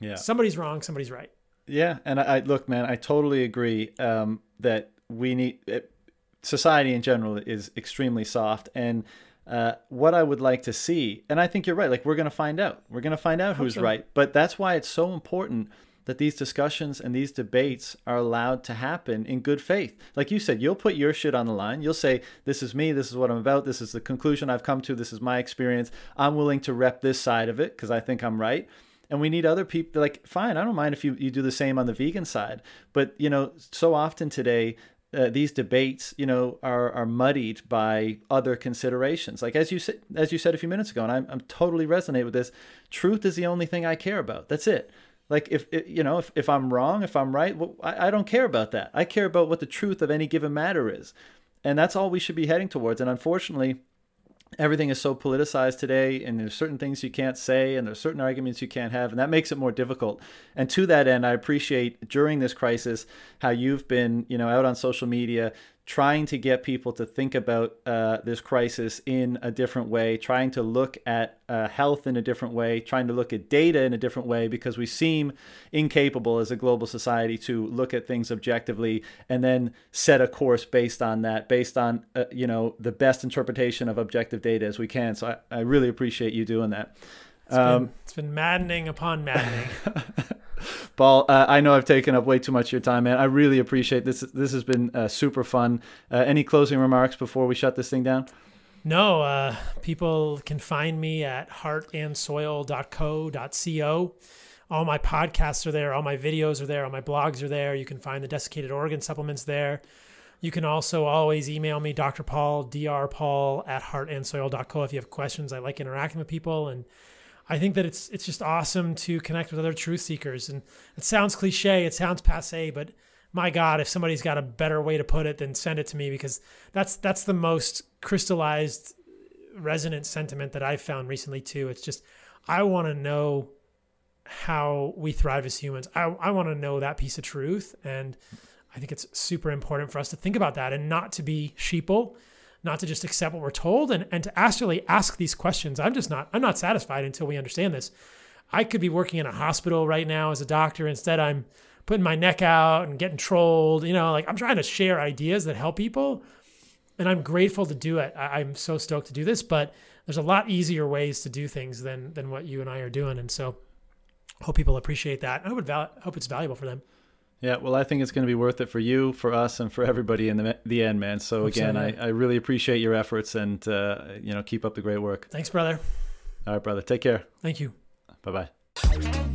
Yeah. Somebody's wrong, somebody's right. Yeah. And I, I look, man, I totally agree um, that we need, it, society in general is extremely soft. And uh, what I would like to see, and I think you're right. Like we're going to find out. We're going to find out who's so. right. But that's why it's so important that these discussions and these debates are allowed to happen in good faith. Like you said, you'll put your shit on the line. You'll say, "This is me. This is what I'm about. This is the conclusion I've come to. This is my experience. I'm willing to rep this side of it because I think I'm right." And we need other people. Like, fine, I don't mind if you you do the same on the vegan side. But you know, so often today uh, these debates, you know, are are muddied by other considerations. Like as you said, as you said a few minutes ago, and I'm I'm totally resonate with this. Truth is the only thing I care about. That's it. Like if you know, if, if I'm wrong, if I'm right, well, I, I don't care about that. I care about what the truth of any given matter is, and that's all we should be heading towards. And unfortunately, everything is so politicized today and there's certain things you can't say and there's certain arguments you can't have and that makes it more difficult and to that end i appreciate during this crisis how you've been you know out on social media trying to get people to think about uh, this crisis in a different way, trying to look at uh, health in a different way, trying to look at data in a different way, because we seem incapable as a global society to look at things objectively and then set a course based on that, based on uh, you know the best interpretation of objective data as we can. So I, I really appreciate you doing that. It's, um, been, it's been maddening upon maddening. Paul, uh, I know I've taken up way too much of your time, man. I really appreciate this. This has been uh, super fun. Uh, any closing remarks before we shut this thing down? No, uh, people can find me at heartandsoil.co.co. All my podcasts are there. All my videos are there. All my blogs are there. You can find the desiccated organ supplements there. You can also always email me, Dr. Paul, drpaul at heartandsoil.co if you have questions. I like interacting with people and I think that it's it's just awesome to connect with other truth seekers. And it sounds cliche, it sounds passe, but my God, if somebody's got a better way to put it, then send it to me because that's that's the most crystallized resonant sentiment that I've found recently too. It's just I want to know how we thrive as humans. I, I want to know that piece of truth. And I think it's super important for us to think about that and not to be sheeple not to just accept what we're told and, and to actually ask these questions. I'm just not, I'm not satisfied until we understand this. I could be working in a hospital right now as a doctor. Instead, I'm putting my neck out and getting trolled. You know, like I'm trying to share ideas that help people. And I'm grateful to do it. I, I'm so stoked to do this, but there's a lot easier ways to do things than than what you and I are doing. And so hope people appreciate that. I it val- hope it's valuable for them. Yeah, well, I think it's going to be worth it for you, for us, and for everybody in the the end, man. So again. I, I really appreciate your efforts, and uh, you know, keep up the great work. Thanks, brother. All right, brother. Take care. Thank you. Bye bye.